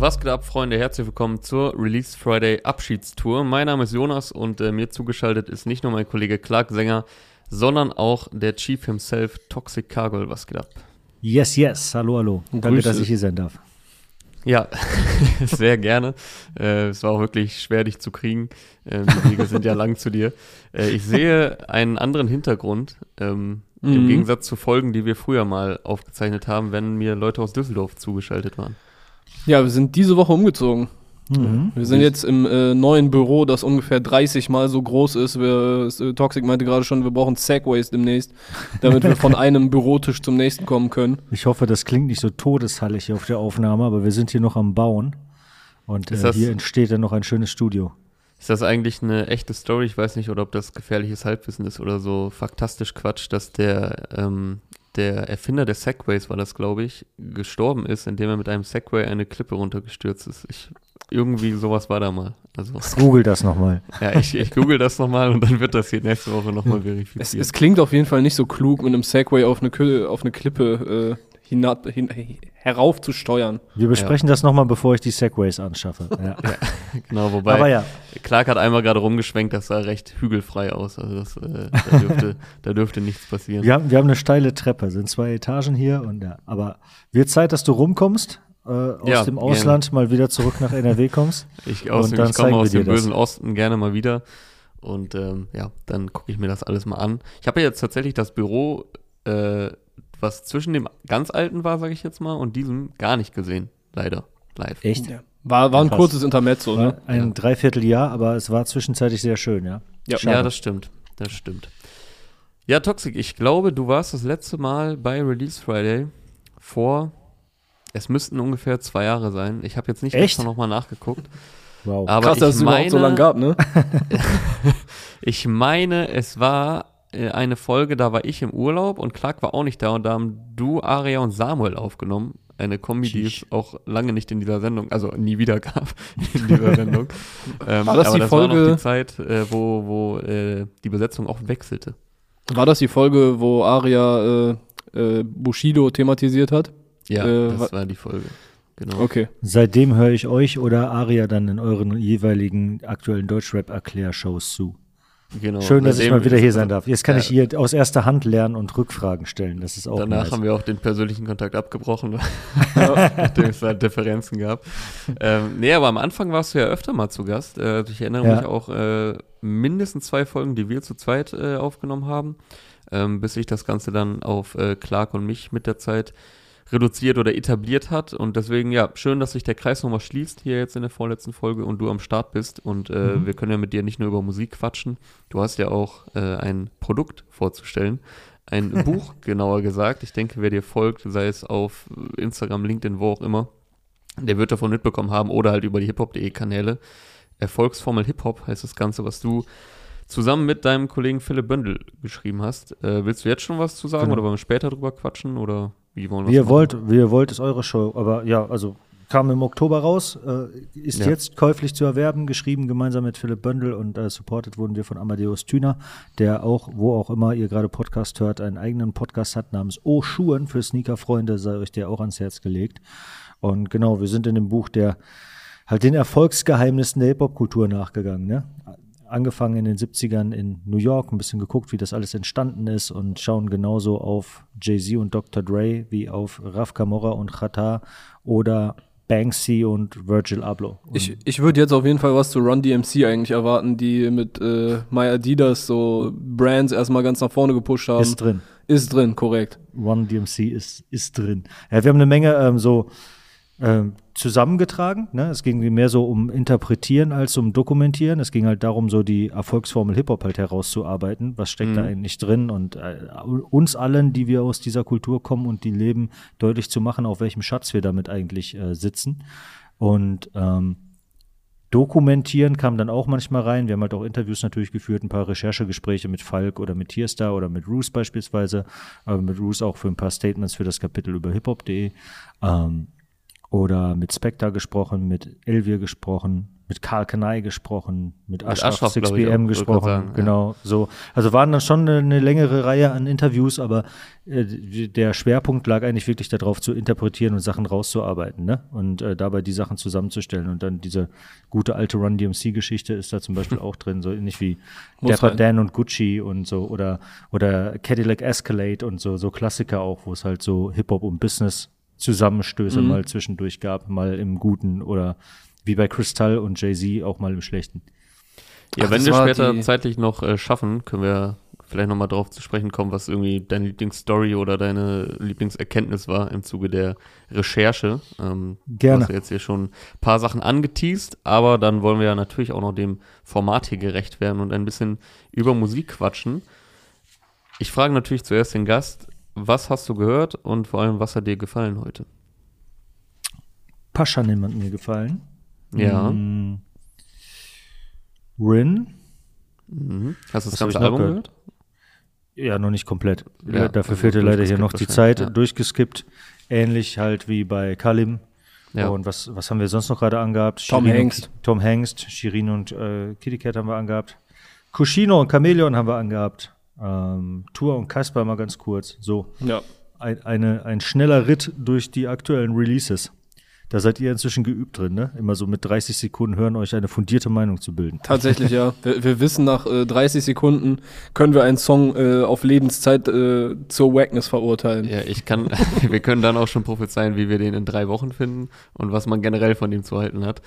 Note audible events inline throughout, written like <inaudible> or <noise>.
Was geht ab, Freunde? Herzlich willkommen zur Release Friday Abschiedstour. Mein Name ist Jonas und äh, mir zugeschaltet ist nicht nur mein Kollege Clark Sänger, sondern auch der Chief himself, Toxic Cargol. Was geht ab? Yes, yes. Hallo, hallo. Danke, Grüße. dass ich hier sein darf. Ja, <laughs> sehr gerne. Äh, es war auch wirklich schwer, dich zu kriegen. Ähm, die Wege sind ja lang zu dir. Äh, ich sehe einen anderen Hintergrund. Ähm, mhm. Im Gegensatz zu Folgen, die wir früher mal aufgezeichnet haben, wenn mir Leute aus Düsseldorf zugeschaltet waren. Ja, wir sind diese Woche umgezogen. Mhm. Wir sind jetzt im äh, neuen Büro, das ungefähr 30 Mal so groß ist. Wir, äh, Toxic meinte gerade schon, wir brauchen Segways demnächst, damit wir von <laughs> einem Bürotisch zum nächsten kommen können. Ich hoffe, das klingt nicht so todeshallig hier auf der Aufnahme, aber wir sind hier noch am Bauen. Und äh, hier entsteht dann noch ein schönes Studio. Ist das eigentlich eine echte Story? Ich weiß nicht, oder ob das gefährliches Halbwissen ist oder so faktastisch Quatsch, dass der ähm, der Erfinder der Segways war das, glaube ich, gestorben ist, indem er mit einem Segway eine Klippe runtergestürzt ist. Ich, irgendwie sowas war da mal. Also, google das nochmal. <laughs> Ja, ich, ich google das nochmal und dann wird das hier nächste Woche nochmal verifiziert. Es, es, klingt auf jeden Fall nicht so klug, mit einem Segway auf eine, auf eine Klippe äh, hinab, hin, heraufzusteuern. Wir besprechen ja. das nochmal, bevor ich die Segways anschaffe. <laughs> Ja. ja, genau, wobei Aber ja. Clark hat einmal gerade rumgeschwenkt, das sah recht hügelfrei aus. Also das, äh, da, dürfte, <laughs> da dürfte nichts passieren. Wir haben, wir haben eine steile Treppe, sind zwei Etagen hier und ja. Aber wird Zeit, dass du rumkommst. Äh, aus ja, dem Ausland gerne. mal wieder zurück nach NRW kommst. <laughs> Ich, aus, und dann ich komme aus dem bösen das. Osten gerne mal wieder. Und ähm, ja, dann gucke ich mir das alles mal an. Ich habe jetzt tatsächlich das Büro äh, was zwischen dem ganz alten war, sage ich jetzt mal, und diesem gar nicht gesehen. Leider. Live. Echt? Ja. War, war ein Krass. kurzes Intermezzo, ne? Ein ja. Dreivierteljahr, aber es war zwischenzeitlich sehr schön, ja. Ja, ja, das stimmt. Das stimmt. Ja, Toxic, ich glaube, du warst das letzte Mal bei Release Friday vor, es müssten ungefähr zwei Jahre sein. Ich habe jetzt nicht extra nochmal nachgeguckt. Wow. Aber Krass, dass es meine, überhaupt so lange gab, ne? <laughs> <laughs> ich meine, es war eine Folge, da war ich im Urlaub und Clark war auch nicht da und da haben du, Aria und Samuel aufgenommen. Eine Kombi, die es auch lange nicht in dieser Sendung, also nie wieder gab <laughs> in dieser Sendung. <laughs> ähm, war das aber die das Folge, war noch die Zeit, äh, wo, wo äh, die Besetzung auch wechselte. War das die Folge, wo Aria äh, äh, Bushido thematisiert hat? Ja, äh, das war die Folge. Genau. Okay. Seitdem höre ich euch oder Aria dann in euren jeweiligen aktuellen Deutschrap-Erklärshows zu. Genau. Schön, dass ich mal wieder hier sein darf. Jetzt kann ja. ich hier aus erster Hand lernen und Rückfragen stellen. Das ist auch Danach nice. haben wir auch den persönlichen Kontakt abgebrochen, <laughs> <laughs> nachdem es da Differenzen gab. Ähm, nee, aber am Anfang warst du ja öfter mal zu Gast. Äh, ich erinnere ja. mich auch äh, mindestens zwei Folgen, die wir zu zweit äh, aufgenommen haben, ähm, bis ich das Ganze dann auf äh, Clark und mich mit der Zeit reduziert oder etabliert hat. Und deswegen, ja, schön, dass sich der Kreis nochmal schließt hier jetzt in der vorletzten Folge und du am Start bist. Und äh, mhm. wir können ja mit dir nicht nur über Musik quatschen. Du hast ja auch äh, ein Produkt vorzustellen. Ein <laughs> Buch, genauer gesagt. Ich denke, wer dir folgt, sei es auf Instagram, LinkedIn, wo auch immer, der wird davon mitbekommen haben oder halt über die hiphop.de Kanäle. Erfolgsformel Hip-Hop heißt das Ganze, was du zusammen mit deinem Kollegen Philipp Bündel geschrieben hast. Äh, willst du jetzt schon was zu sagen genau. oder wollen wir später drüber quatschen oder? Wie wollen wie ihr wollt, wie ihr wollt, ist eure Show. Aber ja, also kam im Oktober raus, äh, ist ja. jetzt käuflich zu erwerben, geschrieben gemeinsam mit Philipp Böndel und äh, supported wurden wir von Amadeus Thüner, der auch, wo auch immer ihr gerade Podcast hört, einen eigenen Podcast hat namens O Schuhen für Sneaker-Freunde, sei euch der auch ans Herz gelegt. Und genau, wir sind in dem Buch der halt den Erfolgsgeheimnissen der Hip-Hop-Kultur nachgegangen. Ne? Angefangen in den 70ern in New York, ein bisschen geguckt, wie das alles entstanden ist und schauen genauso auf Jay-Z und Dr. Dre wie auf Raf Camorra und Chata oder Banksy und Virgil Abloh. Und ich, ich würde jetzt auf jeden Fall was zu Run DMC eigentlich erwarten, die mit äh, My Adidas so Brands erstmal ganz nach vorne gepusht haben. Ist drin. Ist drin, korrekt. Run DMC ist, ist drin. Ja, wir haben eine Menge ähm, so ähm, zusammengetragen. Ne? Es ging mehr so um Interpretieren als um Dokumentieren. Es ging halt darum, so die Erfolgsformel Hip-Hop halt herauszuarbeiten. Was steckt mhm. da eigentlich drin? Und äh, uns allen, die wir aus dieser Kultur kommen und die leben, deutlich zu machen, auf welchem Schatz wir damit eigentlich äh, sitzen. Und ähm, Dokumentieren kam dann auch manchmal rein. Wir haben halt auch Interviews natürlich geführt, ein paar Recherchegespräche mit Falk oder mit Tierstar oder mit Roos beispielsweise. Aber mit Roos auch für ein paar Statements für das Kapitel über hiphop.de. Ähm, oder mit Spectre gesprochen, mit Elvir gesprochen, mit Karl Kanai gesprochen, mit, Ashraf, 6pm gesprochen, sagen, genau, ja. so. Also waren dann schon eine, eine, längere Reihe an Interviews, aber äh, der Schwerpunkt lag eigentlich wirklich darauf zu interpretieren und Sachen rauszuarbeiten, ne? Und äh, dabei die Sachen zusammenzustellen und dann diese gute alte Run DMC Geschichte ist da zum Beispiel auch drin, so ähnlich wie <laughs> Dapper Dan und Gucci und so oder oder Cadillac Escalade und so so Klassiker auch, wo es halt so Hip Hop und Business Zusammenstöße mhm. mal zwischendurch gab, mal im Guten oder wie bei Kristall und Jay-Z auch mal im Schlechten. Ja, Ach, wenn wir später zeitlich noch äh, schaffen, können wir vielleicht nochmal drauf zu sprechen kommen, was irgendwie deine Lieblingsstory oder deine Lieblingserkenntnis war im Zuge der Recherche. Ähm, Gerne. Du hast jetzt hier schon ein paar Sachen angeteased, aber dann wollen wir ja natürlich auch noch dem Format hier gerecht werden und ein bisschen über Musik quatschen. Ich frage natürlich zuerst den Gast, was hast du gehört und vor allem, was hat dir gefallen heute? Paschanim hat mir gefallen. Ja. Mm. Rin. Mhm. Hast du das ganze Album gehört? gehört? Ja, noch nicht komplett. Ja, Dafür also fehlte leider hier noch die Zeit. Ja. Durchgeskippt. Ähnlich halt wie bei Kalim. Ja. Und was, was haben wir sonst noch gerade angehabt? Tom Shirin Hengst. Und, Tom Hengst, Shirin und äh, Kitty Cat haben wir angehabt. Kushino und Chameleon haben wir angehabt. Ähm, Tour und Kasper mal ganz kurz. So. Ja. Ein, eine, ein schneller Ritt durch die aktuellen Releases. Da seid ihr inzwischen geübt drin, ne? Immer so mit 30 Sekunden hören, euch eine fundierte Meinung zu bilden. Tatsächlich, ja. <laughs> Wir, wir wissen, nach äh, 30 Sekunden können wir einen Song äh, auf Lebenszeit äh, zur Wackness verurteilen. Ja, ich kann, <laughs> wir können dann auch schon prophezeien, wie wir den in drei Wochen finden und was man generell von dem zu halten hat.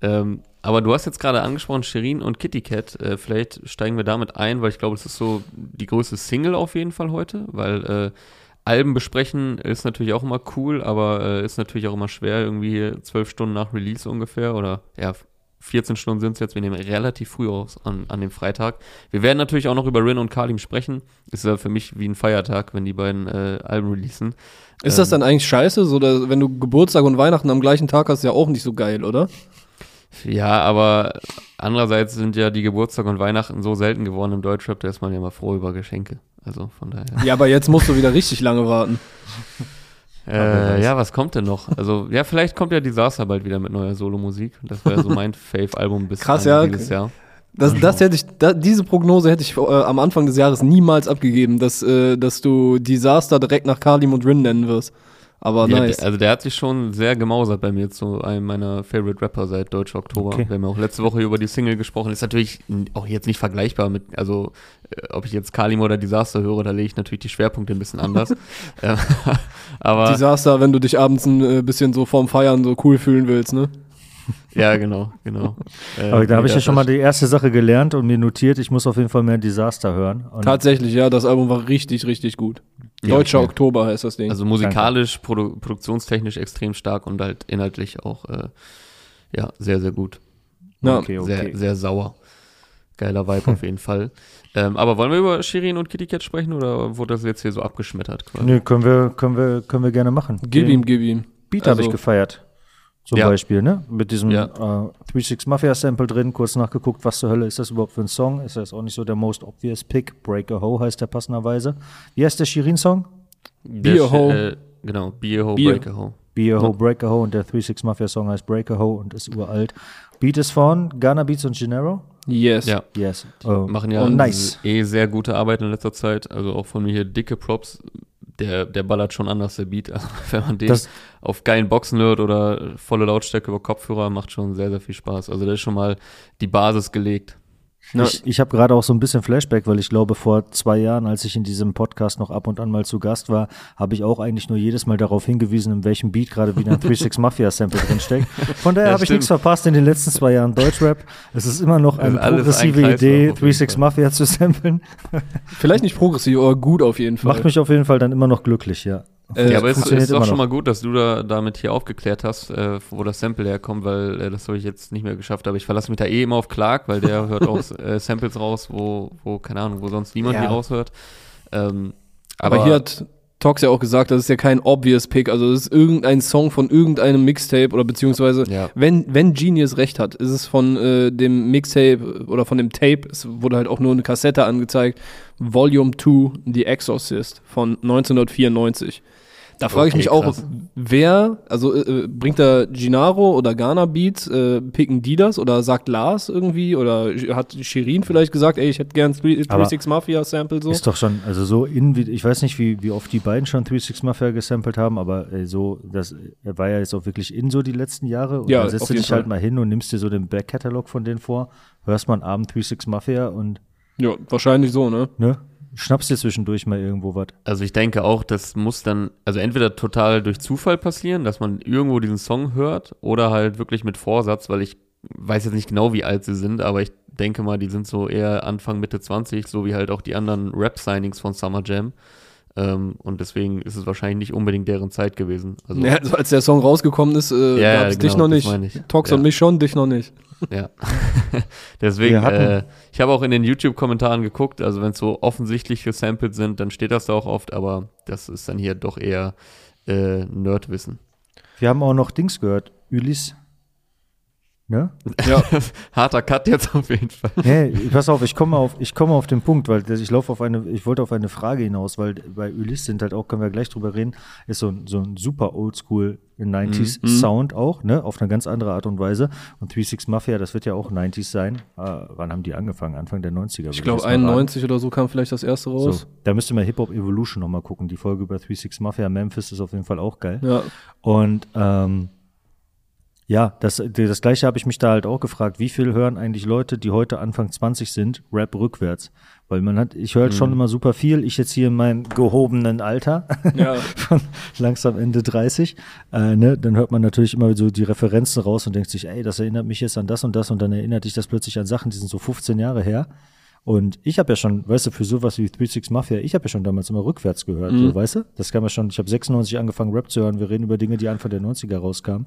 Ähm, aber du hast jetzt gerade angesprochen, Shirin und Kitty Cat. Äh, vielleicht steigen wir damit ein, weil ich glaube, es ist so die größte Single auf jeden Fall heute, weil äh, Alben besprechen ist natürlich auch immer cool, aber äh, ist natürlich auch immer schwer, irgendwie zwölf Stunden nach Release ungefähr oder ja, 14 Stunden sind es jetzt, wir nehmen relativ früh aus an, an dem Freitag. Wir werden natürlich auch noch über Rin und Kalim sprechen. Ist ja für mich wie ein Feiertag, wenn die beiden äh, Alben releasen. Ist ähm, das dann eigentlich scheiße? So, dass, wenn du Geburtstag und Weihnachten am gleichen Tag hast, ist ja auch nicht so geil, oder? Ja, aber andererseits sind ja die Geburtstag und Weihnachten so selten geworden im Deutschrap, da ist man ja mal froh über Geschenke. Also von daher. Ja, aber jetzt musst du wieder richtig lange warten. <laughs> Äh, ja, was kommt denn noch? Also, ja, vielleicht kommt ja Disaster bald wieder mit neuer Solomusik. Das wäre so mein <laughs> Fave-Album bis Krass, ja. dieses Jahr. Das, das hätte ich, da, diese Prognose hätte ich äh, am Anfang des Jahres niemals abgegeben, dass, äh, dass du Disaster direkt nach Kalim und Rin nennen wirst. Aber ja, nice. Also der hat sich schon sehr gemausert bei mir zu einem meiner Favorite Rapper seit Deutscher Oktober. Okay. Wir haben ja auch letzte Woche über die Single gesprochen. Ist natürlich auch jetzt nicht vergleichbar mit, also äh, ob ich jetzt Kalim oder Disaster höre, da lege ich natürlich die Schwerpunkte ein bisschen anders. <laughs> Ähm, <laughs> aber Disaster, wenn du dich abends ein äh, bisschen so vorm Feiern so cool fühlen willst, ne? <laughs> Ja, genau, genau. Äh, Aber da habe ich ja schon mal die erste Sache gelernt und mir notiert, ich muss auf jeden Fall mehr Disaster hören. Und Tatsächlich, ja, das Album war richtig, richtig gut. Deutscher okay. Oktober heißt das Ding. Also musikalisch, produ produktionstechnisch extrem stark und halt inhaltlich auch äh, ja, sehr, sehr gut. Ja. Okay, okay. Sehr, sehr sauer. Geiler Vibe auf <laughs> jeden Fall. Ähm, aber wollen wir über Shirin und Kitty Cat sprechen oder wurde das jetzt hier so abgeschmettert? Quasi? Nö, können wir, können wir, können wir gerne machen. Gib ihm, gib ihm. Beat also, habe ich gefeiert. Zum ja. Beispiel, ne? Mit diesem ja. äh, 3-6 Mafia Sample drin, kurz nachgeguckt, was zur Hölle ist das überhaupt für ein Song? Ist das auch nicht so der most obvious pick? Break a Ho heißt der passenderweise. Wie heißt der Shirin-Song? Be a Ho. Äh, genau, Be a Ho, Be Break a Ho. Be a Ho, Break a Ho und der 3-6 Mafia Song heißt Break a Ho und ist uralt. Beat ist von Ghana Beats und Gennaro? Yes. Ja. Yes. Oh. Machen ja oh, nice. eh sehr gute Arbeit in letzter Zeit. Also auch von mir hier dicke Props der, der ballert schon anders, der Beat. Also, <laughs> wenn man den das auf geilen Boxen hört oder volle Lautstärke über Kopfhörer, macht schon sehr, sehr viel Spaß. Also da ist schon mal die Basis gelegt. Ja. Ich, ich habe gerade auch so ein bisschen Flashback, weil ich glaube, vor zwei Jahren, als ich in diesem Podcast noch ab und an mal zu Gast war, habe ich auch eigentlich nur jedes Mal darauf hingewiesen, in welchem Beat gerade wieder ein <laughs> 36 Mafia Sample drinsteckt. Von daher ja, habe ich nichts verpasst in den letzten zwei Jahren Deutschrap. Es ist immer noch eine progressive ein Idee, 36 Mafia zu samplen. Vielleicht nicht progressiv, aber gut auf jeden Fall. Macht mich auf jeden Fall dann immer noch glücklich, ja. Äh, ja, aber es ist auch schon mal gut, dass du da damit hier aufgeklärt hast, äh, wo das Sample herkommt, weil äh, das habe ich jetzt nicht mehr geschafft. Aber ich verlasse mich da eh immer auf Clark, weil der hört auch <laughs> äh, Samples raus, wo, wo, keine Ahnung, wo sonst niemand ja. die raushört. Ähm, aber, aber, hier hat Tox ja auch gesagt, das ist ja kein obvious Pick, also das ist irgendein Song von irgendeinem Mixtape oder beziehungsweise, ja. wenn, wenn Genius recht hat, ist es von äh, dem Mixtape oder von dem Tape, es wurde halt auch nur eine Kassette angezeigt, Volume 2, The Exorcist von 1994. Da frage ich Okay, mich auch, krass. wer, also äh, bringt da Gennaro oder Ghana Beats, äh, picken die das oder sagt Lars irgendwie oder hat Shirin vielleicht gesagt, ey, ich hätte gern 36 Mafia Sample so? Ist doch schon, also so in, ich weiß nicht, wie, wie oft die beiden schon 36 Mafia gesampelt haben, aber äh, so, das war ja jetzt auch wirklich in so die letzten Jahre. Und Ja, dann setzt du dich halt Fall. mal hin und nimmst dir so den Backkatalog von denen vor, hörst mal einen Abend 36 Mafia und Ja, wahrscheinlich so, ne? ne, schnappst dir zwischendurch mal irgendwo was. Also ich denke auch, das muss dann, also entweder total durch Zufall passieren, dass man irgendwo diesen Song hört, oder halt wirklich mit Vorsatz, weil ich weiß jetzt nicht genau, wie alt sie sind, aber ich denke mal, die sind so eher Anfang, Mitte 20, so wie halt auch die anderen Rap-Signings von Summer Jam. Ähm, und deswegen ist es wahrscheinlich nicht unbedingt deren Zeit gewesen. Also, Ja, also als der Song rausgekommen ist, äh, Ja, ja, dich genau, noch das nicht. meine ich. Tox Ja. und mich schon, dich noch nicht. Ja. <laughs> Deswegen, Wir hatten- äh, ich habe auch in den YouTube-Kommentaren geguckt, also wenn es so offensichtlich gesampelt sind, dann steht das da auch oft, aber das ist dann hier doch eher äh, Nerdwissen. Wir haben auch noch Dings gehört, Ulis. Ne? <laughs> Ja, Harter Cut jetzt auf jeden Fall. Nee, pass auf, ich komme auf, ich komme auf den Punkt, weil ich laufe auf eine, ich wollte auf eine Frage hinaus, weil bei Ulysse sind halt auch, können wir gleich drüber reden, ist so ein, so ein super oldschool 90s Mhm. Sound auch, ne, auf eine ganz andere Art und Weise. Und 36 Mafia, das wird ja auch 90s sein. Äh, wann haben die angefangen? Anfang der 90er. ich glaube jetzt mal raten. 91 oder so kam vielleicht das erste raus. So, da müsste man Hip Hop Evolution nochmal gucken. Die Folge über 36 Mafia Memphis ist auf jeden Fall auch geil. Ja. Und ähm, ja, das, das gleiche habe ich mich da halt auch gefragt, wie viel hören eigentlich Leute, die heute Anfang 20 sind, Rap rückwärts? Weil man hat, ich höre halt schon immer super viel, ich jetzt hier in meinem gehobenen Alter, <laughs> Ja. von langsam Ende 30, äh, ne, dann hört man natürlich immer so die Referenzen raus und denkt sich, ey, das erinnert mich jetzt an das und das und dann erinnert dich das plötzlich an Sachen, die sind so 15 Jahre her. Und ich habe ja schon, weißt du, für sowas wie 36 Mafia, ich habe ja schon damals immer rückwärts gehört, so, weißt du? Das kam ja schon, ich habe 96 angefangen Rap zu hören, wir reden über Dinge, die Anfang der 90er rauskamen.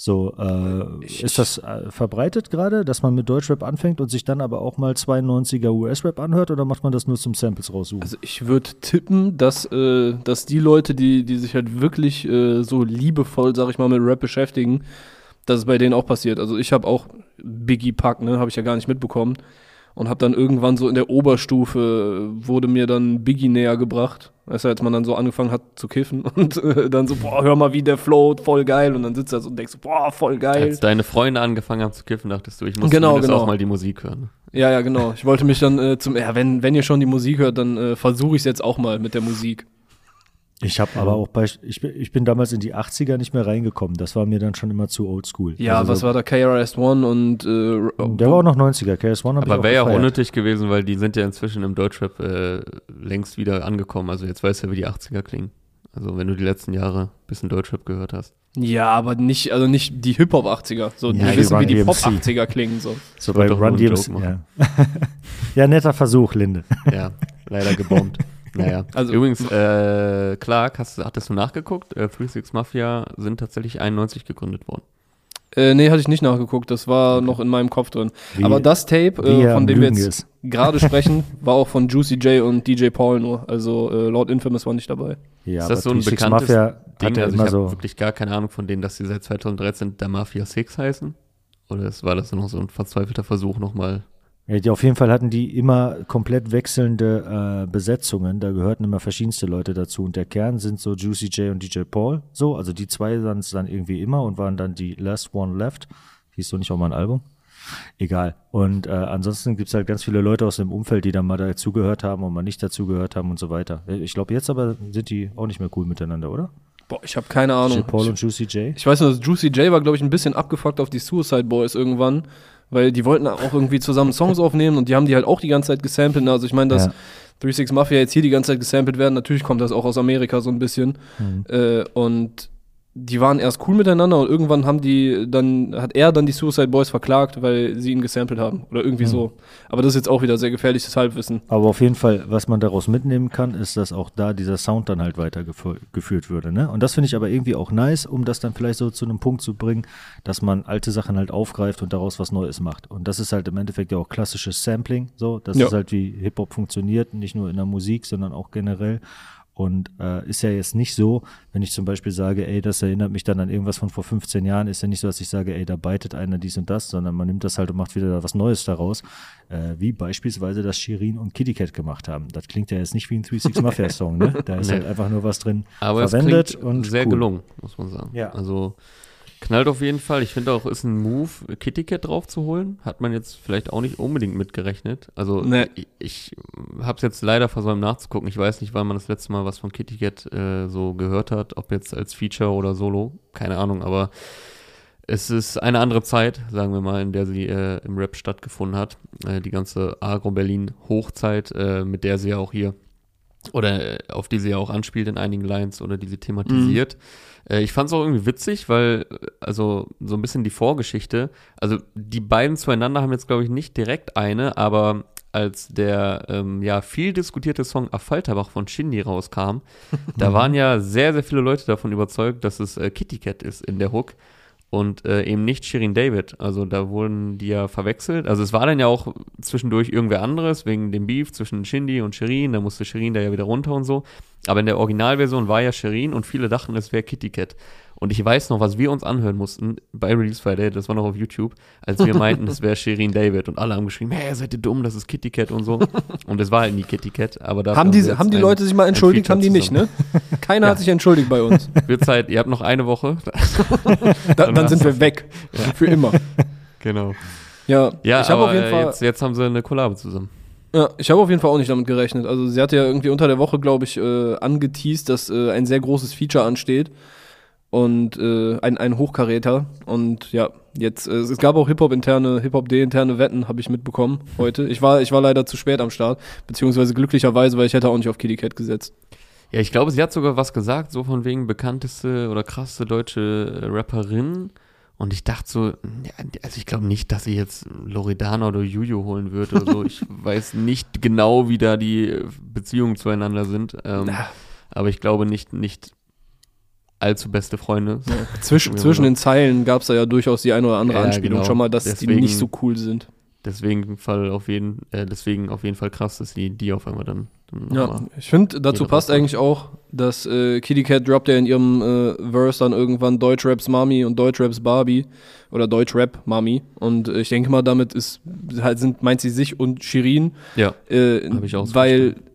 So, äh, ist das äh, verbreitet gerade, dass man mit Deutschrap anfängt und sich dann aber auch mal 92er US-Rap anhört oder macht man das nur zum Samples raussuchen? Also ich würde tippen, dass, äh, dass die Leute, die, die sich halt wirklich äh, so liebevoll, sag ich mal, mit Rap beschäftigen, dass es bei denen auch passiert. Also ich habe auch Biggie Pack, ne, habe ich ja gar nicht mitbekommen. Und habe dann irgendwann so in der Oberstufe wurde mir dann Biggie näher gebracht. Weißt du, als man dann so angefangen hat zu kiffen <laughs> und äh, dann so, boah, hör mal, wie der float, voll geil. Und dann sitzt er so und denkst so, boah, voll geil. Als deine Freunde angefangen haben zu kiffen, dachtest du, ich muss Genau, genau. auch mal die Musik hören. Ja, ja, genau. Ich wollte mich dann äh, zum, ja, wenn, wenn ihr schon die Musik hört, dann äh, versuche ich es jetzt auch mal mit der Musik. Ich habe aber auch bei, ich bin, ich bin damals in die 80er nicht mehr reingekommen. Das war mir dann schon immer zu oldschool. Ja, Also was so- war da? KRS-One und äh, Der war auch noch 90er. KS1 habe ich Aber wäre ja auch unnötig gewesen, weil die sind ja inzwischen im Deutschrap äh, längst wieder angekommen. Also jetzt weißt du ja, wie die 80er klingen. Also wenn du die letzten Jahre ein bisschen Deutschrap gehört hast. Ja, aber nicht, also nicht die Hip-Hop 80er. So, Ja, wir die wissen, wie Run die DMC. Pop 80er klingen. So. So bei Run DMC. Ja. <laughs> ja, netter Versuch, Linde. Ja, leider gebombt. <laughs> Naja, <laughs> Also- übrigens, äh, Clark, hast, hattest du nachgeguckt? Äh, 36 Mafia sind tatsächlich 91 gegründet worden. Äh, nee, hatte ich nicht nachgeguckt. Das war noch in meinem Kopf drin. Wie- aber das Tape, äh, von dem wir jetzt <laughs> gerade sprechen, war auch von Juicy J und DJ Paul nur. Also äh, Lord Infamous war nicht dabei. Ja, ist das so ein 36 bekanntes Mafia Ding? hatte Also ich habe so. wirklich gar keine Ahnung von denen, dass sie seit 2013 der Mafia 6 heißen. Oder war das noch so ein verzweifelter Versuch nochmal? Ja, die, auf jeden Fall hatten die immer komplett wechselnde äh, Besetzungen. Da gehörten immer verschiedenste Leute dazu. Und der Kern sind so Juicy J und DJ Paul. So, also die zwei waren es dann irgendwie immer und waren dann die Last One Left. Hieß so nicht auch mal ein Album? Egal. Und äh, ansonsten gibt es halt ganz viele Leute aus dem Umfeld, die dann mal dazugehört haben und mal nicht dazugehört haben und so weiter. Ich glaube, jetzt aber sind die auch nicht mehr cool miteinander, oder? Boah, ich habe keine Ahnung. Paul Ich, und Juicy J. ich weiß nur, dass Juicy J war, glaube ich, ein bisschen abgefuckt auf die Suicide Boys irgendwann. Weil die wollten auch irgendwie zusammen Songs aufnehmen und die haben die halt auch die ganze Zeit gesampelt. Also ich meine, dass Ja. 36 Mafia jetzt hier die ganze Zeit gesampelt werden, natürlich kommt das auch aus Amerika so ein bisschen. Mhm. Äh, und die waren erst cool miteinander und irgendwann haben die dann, hat er dann die Suicide Boys verklagt, weil sie ihn gesampelt haben. Oder irgendwie Mhm. so. Aber das ist jetzt auch wieder sehr gefährliches Halbwissen. Aber auf jeden Fall, was man daraus mitnehmen kann, ist, dass auch da dieser Sound dann halt weitergeführt würde. Ne? Und das finde ich aber irgendwie auch nice, um das dann vielleicht so zu einem Punkt zu bringen, dass man alte Sachen halt aufgreift und daraus was Neues macht. Und das ist halt im Endeffekt ja auch klassisches Sampling. So, das Ja. ist halt wie Hip-Hop funktioniert, nicht nur in der Musik, sondern auch generell. Und äh, ist ja jetzt nicht so, wenn ich zum Beispiel sage, ey, das erinnert mich dann an irgendwas von vor 15 Jahren, ist ja nicht so, dass ich sage, ey, da beitet einer dies und das, sondern man nimmt das halt und macht wieder was Neues daraus, äh, wie beispielsweise das Shirin und Kitty Cat gemacht haben. Das klingt ja jetzt nicht wie ein 36 <laughs> Mafia Song, ne? Da ist halt einfach nur was drin Aber verwendet und sehr cool. gelungen, muss man sagen. Ja. Also Knallt auf jeden Fall. Ich finde auch, ist ein Move, Kitty Cat drauf zu holen. Hat man jetzt vielleicht auch nicht unbedingt mitgerechnet. Also nee. ich, ich habe es jetzt leider versäumt nachzugucken. Ich weiß nicht, wann man das letzte Mal was von Kitty Cat äh, so gehört hat. Ob jetzt als Feature oder Solo. Keine Ahnung, aber es ist eine andere Zeit, sagen wir mal, in der sie äh, im Rap stattgefunden hat. Äh, die ganze Agro-Berlin-Hochzeit, äh, mit der sie ja auch hier oder äh, auf die sie ja auch anspielt in einigen Lines oder die sie thematisiert. Mhm. Äh, ich fand es auch irgendwie witzig, weil, also so ein bisschen die Vorgeschichte, also die beiden zueinander haben jetzt, glaube ich, nicht direkt eine, aber als der ähm, ja viel diskutierte Song Affalterbach von Shindy rauskam, da <laughs> waren ja sehr, sehr viele Leute davon überzeugt, dass es äh, Kitty Cat ist in der Hook und äh, eben nicht Shirin David. Also da wurden die ja verwechselt. Also es war dann ja auch zwischendurch irgendwer anderes wegen dem Beef zwischen Shindy und Shirin. Da musste Shirin da ja wieder runter und so. Aber in der Originalversion war ja Shirin und viele dachten, es wäre Kitty Cat. Und ich weiß noch, was wir uns anhören mussten bei Release Friday, das war noch auf YouTube, als wir meinten, es wäre Shirin David und alle haben geschrieben, hey, seid ihr dumm, das ist Kitty Cat und so. <laughs> Und es war halt nie Kitty Cat, aber da haben die, haben die ein, Leute sich mal entschuldigt, haben die nicht, ne? <laughs> Keiner ja. hat sich entschuldigt bei uns. <laughs> Wird Zeit, ihr habt noch eine Woche. da, dann, dann sind wir weg. Ja. Für immer. Genau. Ja, ja ich habe auf jeden Fall. Jetzt, jetzt haben sie eine Kollabo zusammen. Ja, ich habe auf jeden Fall auch nicht damit gerechnet. Also sie hatte ja irgendwie unter der Woche, glaube ich, äh, angeteased, dass äh, ein sehr großes Feature ansteht und äh, ein, ein Hochkaräter. Und ja, jetzt, äh, es gab auch Hip-Hop-interne, Hip-Hop-D-interne Wetten, habe ich mitbekommen heute. Ich war, ich war leider zu spät am Start, beziehungsweise glücklicherweise, weil ich hätte auch nicht auf Kitty Cat gesetzt. Ja, ich glaube, sie hat sogar was gesagt, so von wegen bekannteste oder krasseste deutsche Rapperin. Und ich dachte so, also ich glaube nicht, dass sie jetzt Loredana oder Juju holen wird oder so. <laughs> Ich weiß nicht genau, wie da die Beziehungen zueinander sind. Ähm, aber ich glaube nicht, nicht allzu beste Freunde. Ja. <laughs> Zwischen, zwischen den Zeilen gab es da ja durchaus die eine oder andere ja, Anspielung genau. schon mal, dass deswegen, die nicht so cool sind. Deswegen Fall auf jeden, äh, deswegen auf jeden Fall krass, dass sie die auf einmal dann. dann ja, ich finde, dazu passt eigentlich auch, dass äh, Kitty Cat droppt ja in ihrem äh, Verse dann irgendwann Deutschraps Mami und Deutschraps Barbie oder Deutschrap Mami. Und äh, ich denke mal, damit ist halt sind meint sie sich und Shirin. Ja. Äh, Habe ich auch so Weil verstanden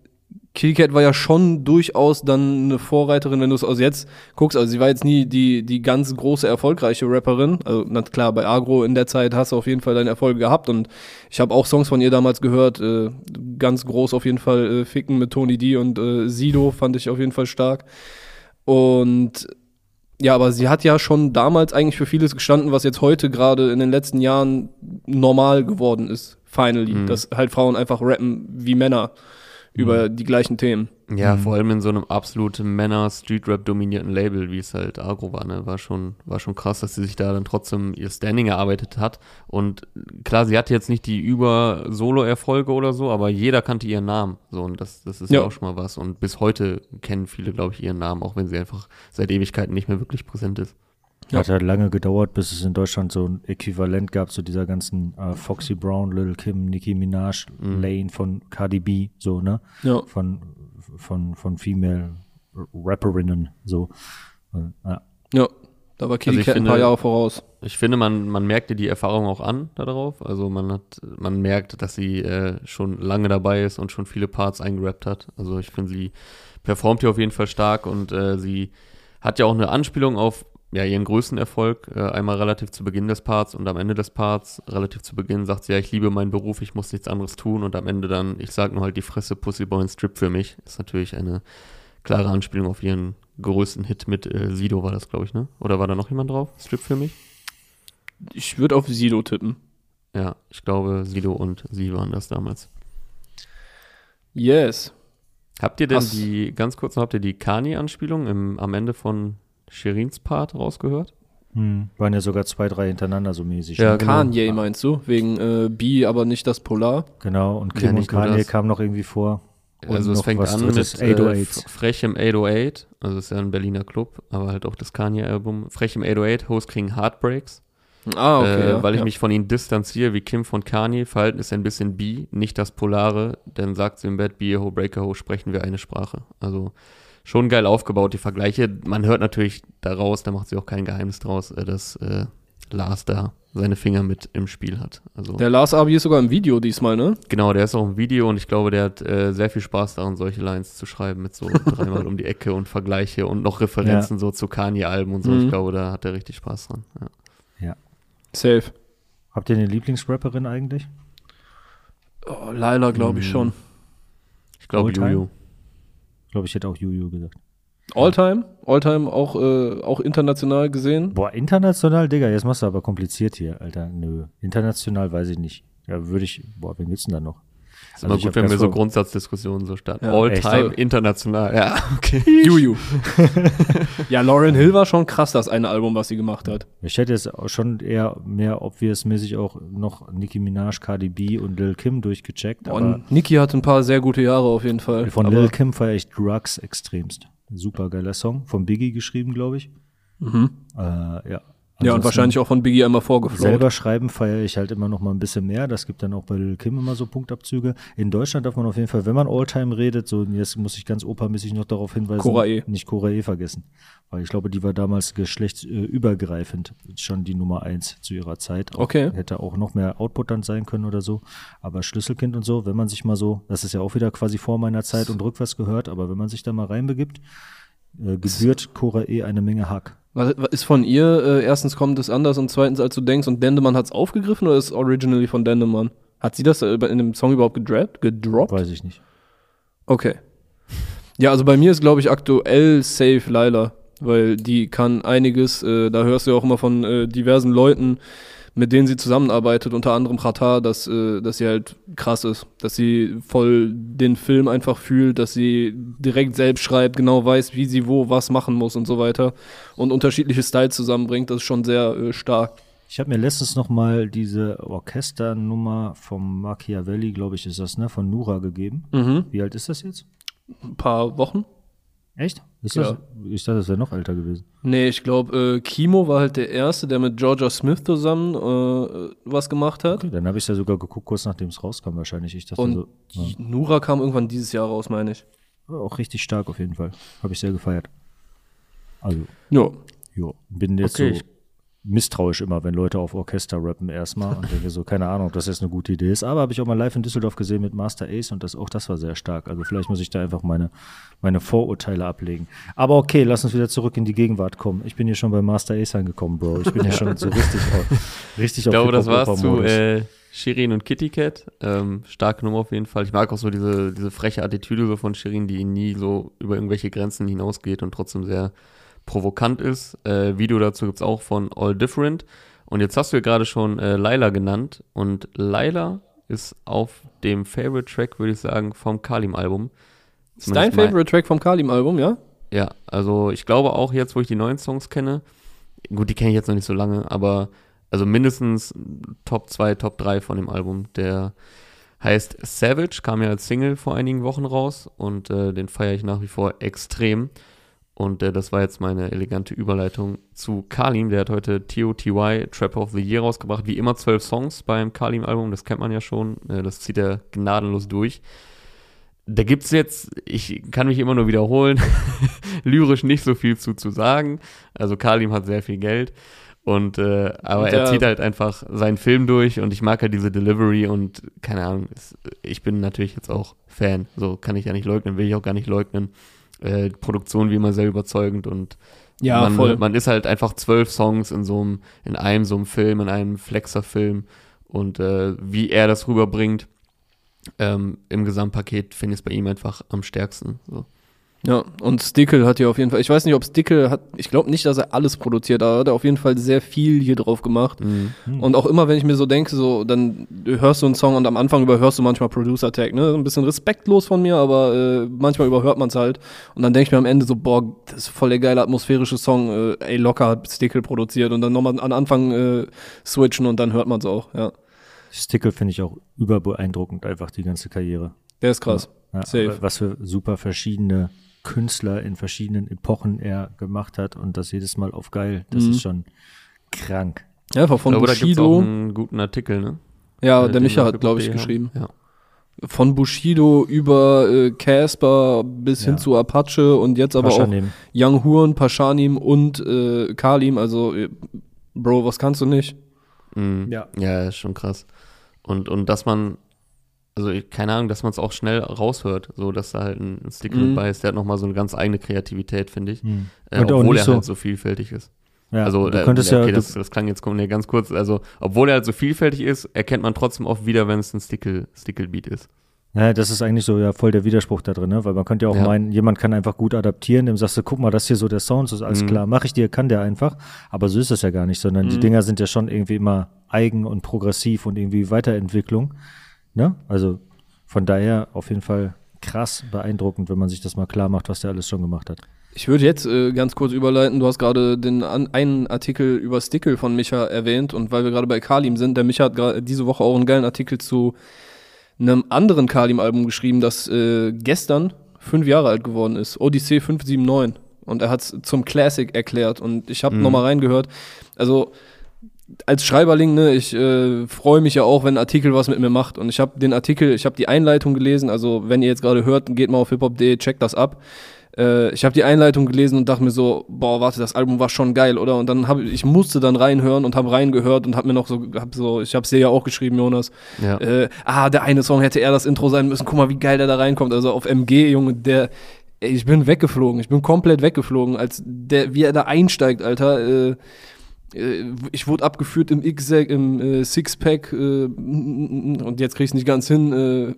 Killcat war ja schon durchaus dann eine Vorreiterin, wenn du es aus jetzt guckst. Also sie war jetzt nie die, die ganz große, erfolgreiche Rapperin. Also na klar, bei Agro in der Zeit hast du auf jeden Fall deine Erfolge gehabt. Und ich habe auch Songs von ihr damals gehört. Äh, ganz groß auf jeden Fall äh, Ficken mit Tony D und äh, Sido fand ich auf jeden Fall stark. Und ja, aber sie hat ja schon damals eigentlich für vieles gestanden, was jetzt heute gerade in den letzten Jahren normal geworden ist. Finally. Mhm. Dass halt Frauen einfach rappen wie Männer über mhm. die gleichen Themen. Ja, mhm. vor allem in so einem absolut Männer-Street-Rap-dominierten Label, wie es halt Agro war, ne? War schon, war schon krass, dass sie sich da dann trotzdem ihr Standing erarbeitet hat. Und klar, sie hatte jetzt nicht die über-Solo-Erfolge oder so, aber jeder kannte ihren Namen. So, und das, das ist ja. ja auch schon mal was. Und bis heute kennen viele, glaube ich, ihren Namen, auch wenn sie einfach seit Ewigkeiten nicht mehr wirklich präsent ist. Ja. Hat halt lange gedauert, bis es in Deutschland so ein Äquivalent gab zu dieser ganzen äh, Foxy Brown, Lil Kim, Nicki Minaj mhm. Lane von Cardi B, so, ne? Ja. Von, von, von Female Rapperinnen, so. Ja. ja. Da war Kitty also Cat ein paar Jahre voraus. Ich finde, man, man merkt dir die Erfahrung auch an darauf. Also man hat, man merkt, dass sie äh, schon lange dabei ist und schon viele Parts eingerappt hat. Also ich finde, sie performt hier auf jeden Fall stark und äh, sie hat ja auch eine Anspielung auf ja, ihren größten Erfolg, äh, einmal relativ zu Beginn des Parts und am Ende des Parts, relativ zu Beginn, sagt sie, ja, ich liebe meinen Beruf, ich muss nichts anderes tun und am Ende dann, ich sag nur halt die Fresse, Pussyboy und Strip für mich, ist natürlich eine klare Anspielung auf ihren größten Hit mit äh, Sido war das, glaube ich, ne? Oder war da noch jemand drauf? Strip für mich? Ich würde auf Sido tippen. Ja, ich glaube, Sido und sie waren das damals. Yes. Habt ihr denn Hast die, ganz kurz noch, habt ihr die Kani-Anspielung am Ende von Shirins Part rausgehört. Hm. Waren ja sogar zwei, drei hintereinander so mäßig. Ja, ne? genau. Kanye meinst du? Wegen äh, B, aber nicht das Polar. Genau, und Kim ja, und Kanye kamen noch irgendwie vor. Und also es fängt an mit 808. Äh, Frech im 808, also ist ja ein Berliner Club, aber halt auch das Kanye-Album. Frech im 808, Host kriegen Heartbreaks. Ah, okay. Äh, ja, weil ich ja. mich von ihnen distanziere, wie Kim von Kanye. Verhalten ist ein bisschen B, nicht das Polare, denn sagt sie im Bett, B, Ho, Breaker, Ho, sprechen wir eine Sprache. Also schon geil aufgebaut, die Vergleiche. Man hört natürlich daraus, da macht sie auch kein Geheimnis draus, äh, dass äh, Lars da seine Finger mit im Spiel hat. Also, der Lars Abi ist sogar im Video diesmal, ne? Genau, der ist auch im Video und ich glaube, der hat äh, sehr viel Spaß daran, solche Lines zu schreiben mit so <laughs> dreimal um die Ecke und Vergleiche und noch Referenzen ja. so zu Kanye-Alben und so. Mhm. Ich glaube, da hat er richtig Spaß dran. Ja. ja. Safe. Habt ihr eine Lieblingsrapperin eigentlich? Oh, Laila, glaube ich mhm. schon. Ich glaube Juju. Glaube, ich hätte auch Juju gesagt. Alltime? Alltime auch, äh, auch international gesehen? Boah, international, Digga, jetzt machst du aber kompliziert hier, Alter. Nö. International weiß ich nicht. Ja, würde ich, boah, wen gibt's denn da noch? Ist also immer gut, wenn wir so Grundsatzdiskussionen so starten. Ja, All-time international. Ja, <laughs> okay. Juju. <laughs> ja, Lauren Hill war schon krass, das eine Album, was sie gemacht hat. Ich hätte jetzt auch schon eher mehr obvious-mäßig auch noch Nicki Minaj, Cardi B und Lil Kim durchgecheckt. Und Nicki hat ein paar sehr gute Jahre auf jeden Fall. Von Lil Kim feiere ich Drugs extremst. Super geiler Song. Von Biggie geschrieben, glaube ich. Mhm. Äh, ja, ja, und wahrscheinlich auch von Biggie einmal vorgeflogen. Selber schreiben feiere ich halt immer noch mal ein bisschen mehr. Das gibt dann auch bei Lil Kim immer so Punktabzüge. In Deutschland darf man auf jeden Fall, wenn man Alltime redet, so jetzt muss ich ganz opermäßig noch darauf hinweisen, Korae. nicht Korae vergessen. Weil ich glaube, die war damals geschlechtsübergreifend schon die Nummer eins zu ihrer Zeit. Auch, okay. Hätte auch noch mehr Output dann sein können oder so. Aber Schlüsselkind und so, wenn man sich mal so, das ist ja auch wieder quasi vor meiner Zeit und rückwärts gehört, aber wenn man sich da mal reinbegibt, äh, gebührt Korae eine Menge Hack. Was, ist von ihr, äh, erstens kommt es anders und zweitens, als du denkst, und Dendemann hat es aufgegriffen oder ist es originally von Dendemann? Hat sie das äh, in dem Song überhaupt gedroppt? gedroppt? Weiß ich nicht. Okay. Ja, also bei mir ist, glaube ich, aktuell safe Laila, weil die kann einiges, äh, da hörst du ja auch immer von äh, diversen Leuten, mit denen sie zusammenarbeitet, unter anderem Qatar, dass, äh, dass sie halt krass ist, dass sie voll den Film einfach fühlt, dass sie direkt selbst schreibt, genau weiß, wie sie wo was machen muss und so weiter und unterschiedliche Styles zusammenbringt, das ist schon sehr äh, stark. Ich habe mir letztens noch mal diese Orchesternummer vom Machiavelli, glaube ich, ist das, ne, von Nura gegeben. Mhm. Wie alt ist das jetzt? Ein paar Wochen. Echt? Ist ja. das, ich dachte, das wäre noch älter gewesen. Nee, ich glaube, äh, Kimo war halt der Erste, der mit Georgia Smith zusammen äh, was gemacht hat. Okay, dann habe ich ja sogar geguckt, kurz nachdem es rauskam wahrscheinlich. Ich dachte Und so, ja. Nura kam irgendwann dieses Jahr raus, meine ich. Auch richtig stark auf jeden Fall. Habe ich sehr gefeiert. Also. Ja. Ja, bin jetzt okay, so misstrauisch immer, wenn Leute auf Orchester rappen erstmal und denke so, keine Ahnung, ob das jetzt eine gute Idee ist. Aber habe ich auch mal live in Düsseldorf gesehen mit Master Ace und das, auch das war sehr stark. Also vielleicht muss ich da einfach meine, meine Vorurteile ablegen. Aber okay, lass uns wieder zurück in die Gegenwart kommen. Ich bin hier schon bei Master Ace angekommen, Bro. Ich bin hier schon so richtig auf, richtig Ich glaube, das war's zu äh, Shirin und Kitty Cat. Ähm, starke Nummer auf jeden Fall. Ich mag auch so diese, diese freche Attitüde von Shirin, die nie so über irgendwelche Grenzen hinausgeht und trotzdem sehr provokant ist. Äh, Video dazu gibt's auch von All Different. Und jetzt hast du ja gerade schon äh, Laila genannt. Und Laila ist auf dem Favorite Track, würde ich sagen, vom Kalim-Album. Ist dein Favorite Track vom Kalim-Album, ja? Ja, also ich glaube auch jetzt, wo ich die neuen Songs kenne, gut, die kenne ich jetzt noch nicht so lange, aber also mindestens Top 2, Top 3 von dem Album. Der heißt Savage, kam ja als Single vor einigen Wochen raus und äh, den feiere ich nach wie vor extrem. Und äh, das war jetzt meine elegante Überleitung zu Kalim. Der hat heute TOTY Trap of the Year rausgebracht. Wie immer zwölf Songs beim Kalim-Album, das kennt man ja schon. Äh, das zieht er gnadenlos durch. Da gibt's jetzt, ich kann mich immer nur wiederholen, <laughs> lyrisch nicht so viel zu, zu sagen. Also Kalim hat sehr viel Geld. Und äh, aber und er zieht halt einfach seinen Film durch und ich mag halt diese Delivery und keine Ahnung, ich bin natürlich jetzt auch Fan. So kann ich ja nicht leugnen, will ich auch gar nicht leugnen äh, Produktion wie immer sehr überzeugend und ja, man, voll. man ist halt einfach zwölf Songs in so einem, in einem so einem Film, in einem Flexer-Film und äh, wie er das rüberbringt ähm, im Gesamtpaket finde ich es bei ihm einfach am stärksten. So. Ja, und Stickle hat ja auf jeden Fall, ich weiß nicht, ob Stickle hat, ich glaube nicht, dass er alles produziert, aber er hat auf jeden Fall sehr viel hier drauf gemacht. Mhm. Und auch immer, wenn ich mir so denke, so, dann hörst du einen Song und am Anfang überhörst du manchmal Producer Tag, ne? Ein bisschen respektlos von mir, aber äh, manchmal überhört man es halt. Und dann denke ich mir am Ende so, boah, das ist voll der geile atmosphärische Song, äh, ey, locker hat Stickle produziert und dann nochmal an Anfang äh, switchen und dann hört man es auch, ja. Stickle finde ich auch überbeeindruckend, einfach die ganze Karriere. Der ist krass. Ja, Safe. Was für super verschiedene Künstler in verschiedenen Epochen er gemacht hat und das jedes Mal auf geil. Das mhm. ist schon krank. Ja, von glaube, Bushido. Da gibt's auch einen guten Artikel, ne? Ja, der Micha hat, glaube ich, geschrieben. Ja. Von Bushido über äh, Casper bis ja. hin zu Apache und jetzt aber Paschanim. auch Young Horn, Paschanim und äh, Kalim. Also, äh, Bro, was kannst du nicht? Mhm. Ja. Ja, ist schon krass. Und, und dass man, also ich, keine Ahnung, dass man es auch schnell raushört, so dass da halt ein Stick mhm. dabei ist, der hat nochmal so eine ganz eigene Kreativität, finde ich. Mhm. Äh, obwohl er so halt so vielfältig ist. Ja, also, du könntest äh, okay, ja, das, das klang jetzt nee, ganz kurz. Also, obwohl er halt so vielfältig ist, erkennt man trotzdem oft wieder, wenn es ein Stickle, Stickle-Beat ist. Ja, das ist eigentlich so ja voll der Widerspruch da drin, ne? Weil man könnte ja auch ja. meinen, jemand kann einfach gut adaptieren, dem sagst du, guck mal, das hier so der Sound, so ist alles mhm. klar, mach ich dir, kann der einfach. Aber so ist das ja gar nicht, sondern mhm. die Dinger sind ja schon irgendwie immer eigen und progressiv und irgendwie Weiterentwicklung. Ne? Also von daher auf jeden Fall krass beeindruckend, wenn man sich das mal klar macht, was der alles schon gemacht hat. Ich würde jetzt äh, ganz kurz überleiten. Du hast gerade den an, einen Artikel über Stickle von Micha erwähnt und weil wir gerade bei Kalim sind, der Micha hat gerade diese Woche auch einen geilen Artikel zu einem anderen Kalim-Album geschrieben, das äh, gestern fünf Jahre alt geworden ist. Odyssee 579. Und er hat es zum Classic erklärt. Und ich habe mhm. nochmal reingehört. Also als Schreiberling, ne, ich äh, freue mich ja auch, wenn ein Artikel was mit mir macht. Und ich habe den Artikel, ich habe die Einleitung gelesen. Also wenn ihr jetzt gerade hört, geht mal auf hiphop.de, checkt das ab äh, ich habe die Einleitung gelesen und dachte mir so, boah, warte, das Album war schon geil, oder? Und dann habe ich musste dann reinhören und habe reingehört und habe mir noch so, hab so, ich habe es dir ja auch geschrieben, Jonas. Ja. Äh, ah, der eine Song hätte eher das Intro sein müssen. Guck mal, wie geil der da reinkommt. Also auf MG, Junge, der ich bin weggeflogen. Ich bin komplett weggeflogen, als der, wie er da einsteigt, Alter. Äh, ich wurde abgeführt im X im äh, Sixpack äh, und jetzt krieg ich nicht ganz hin. Äh,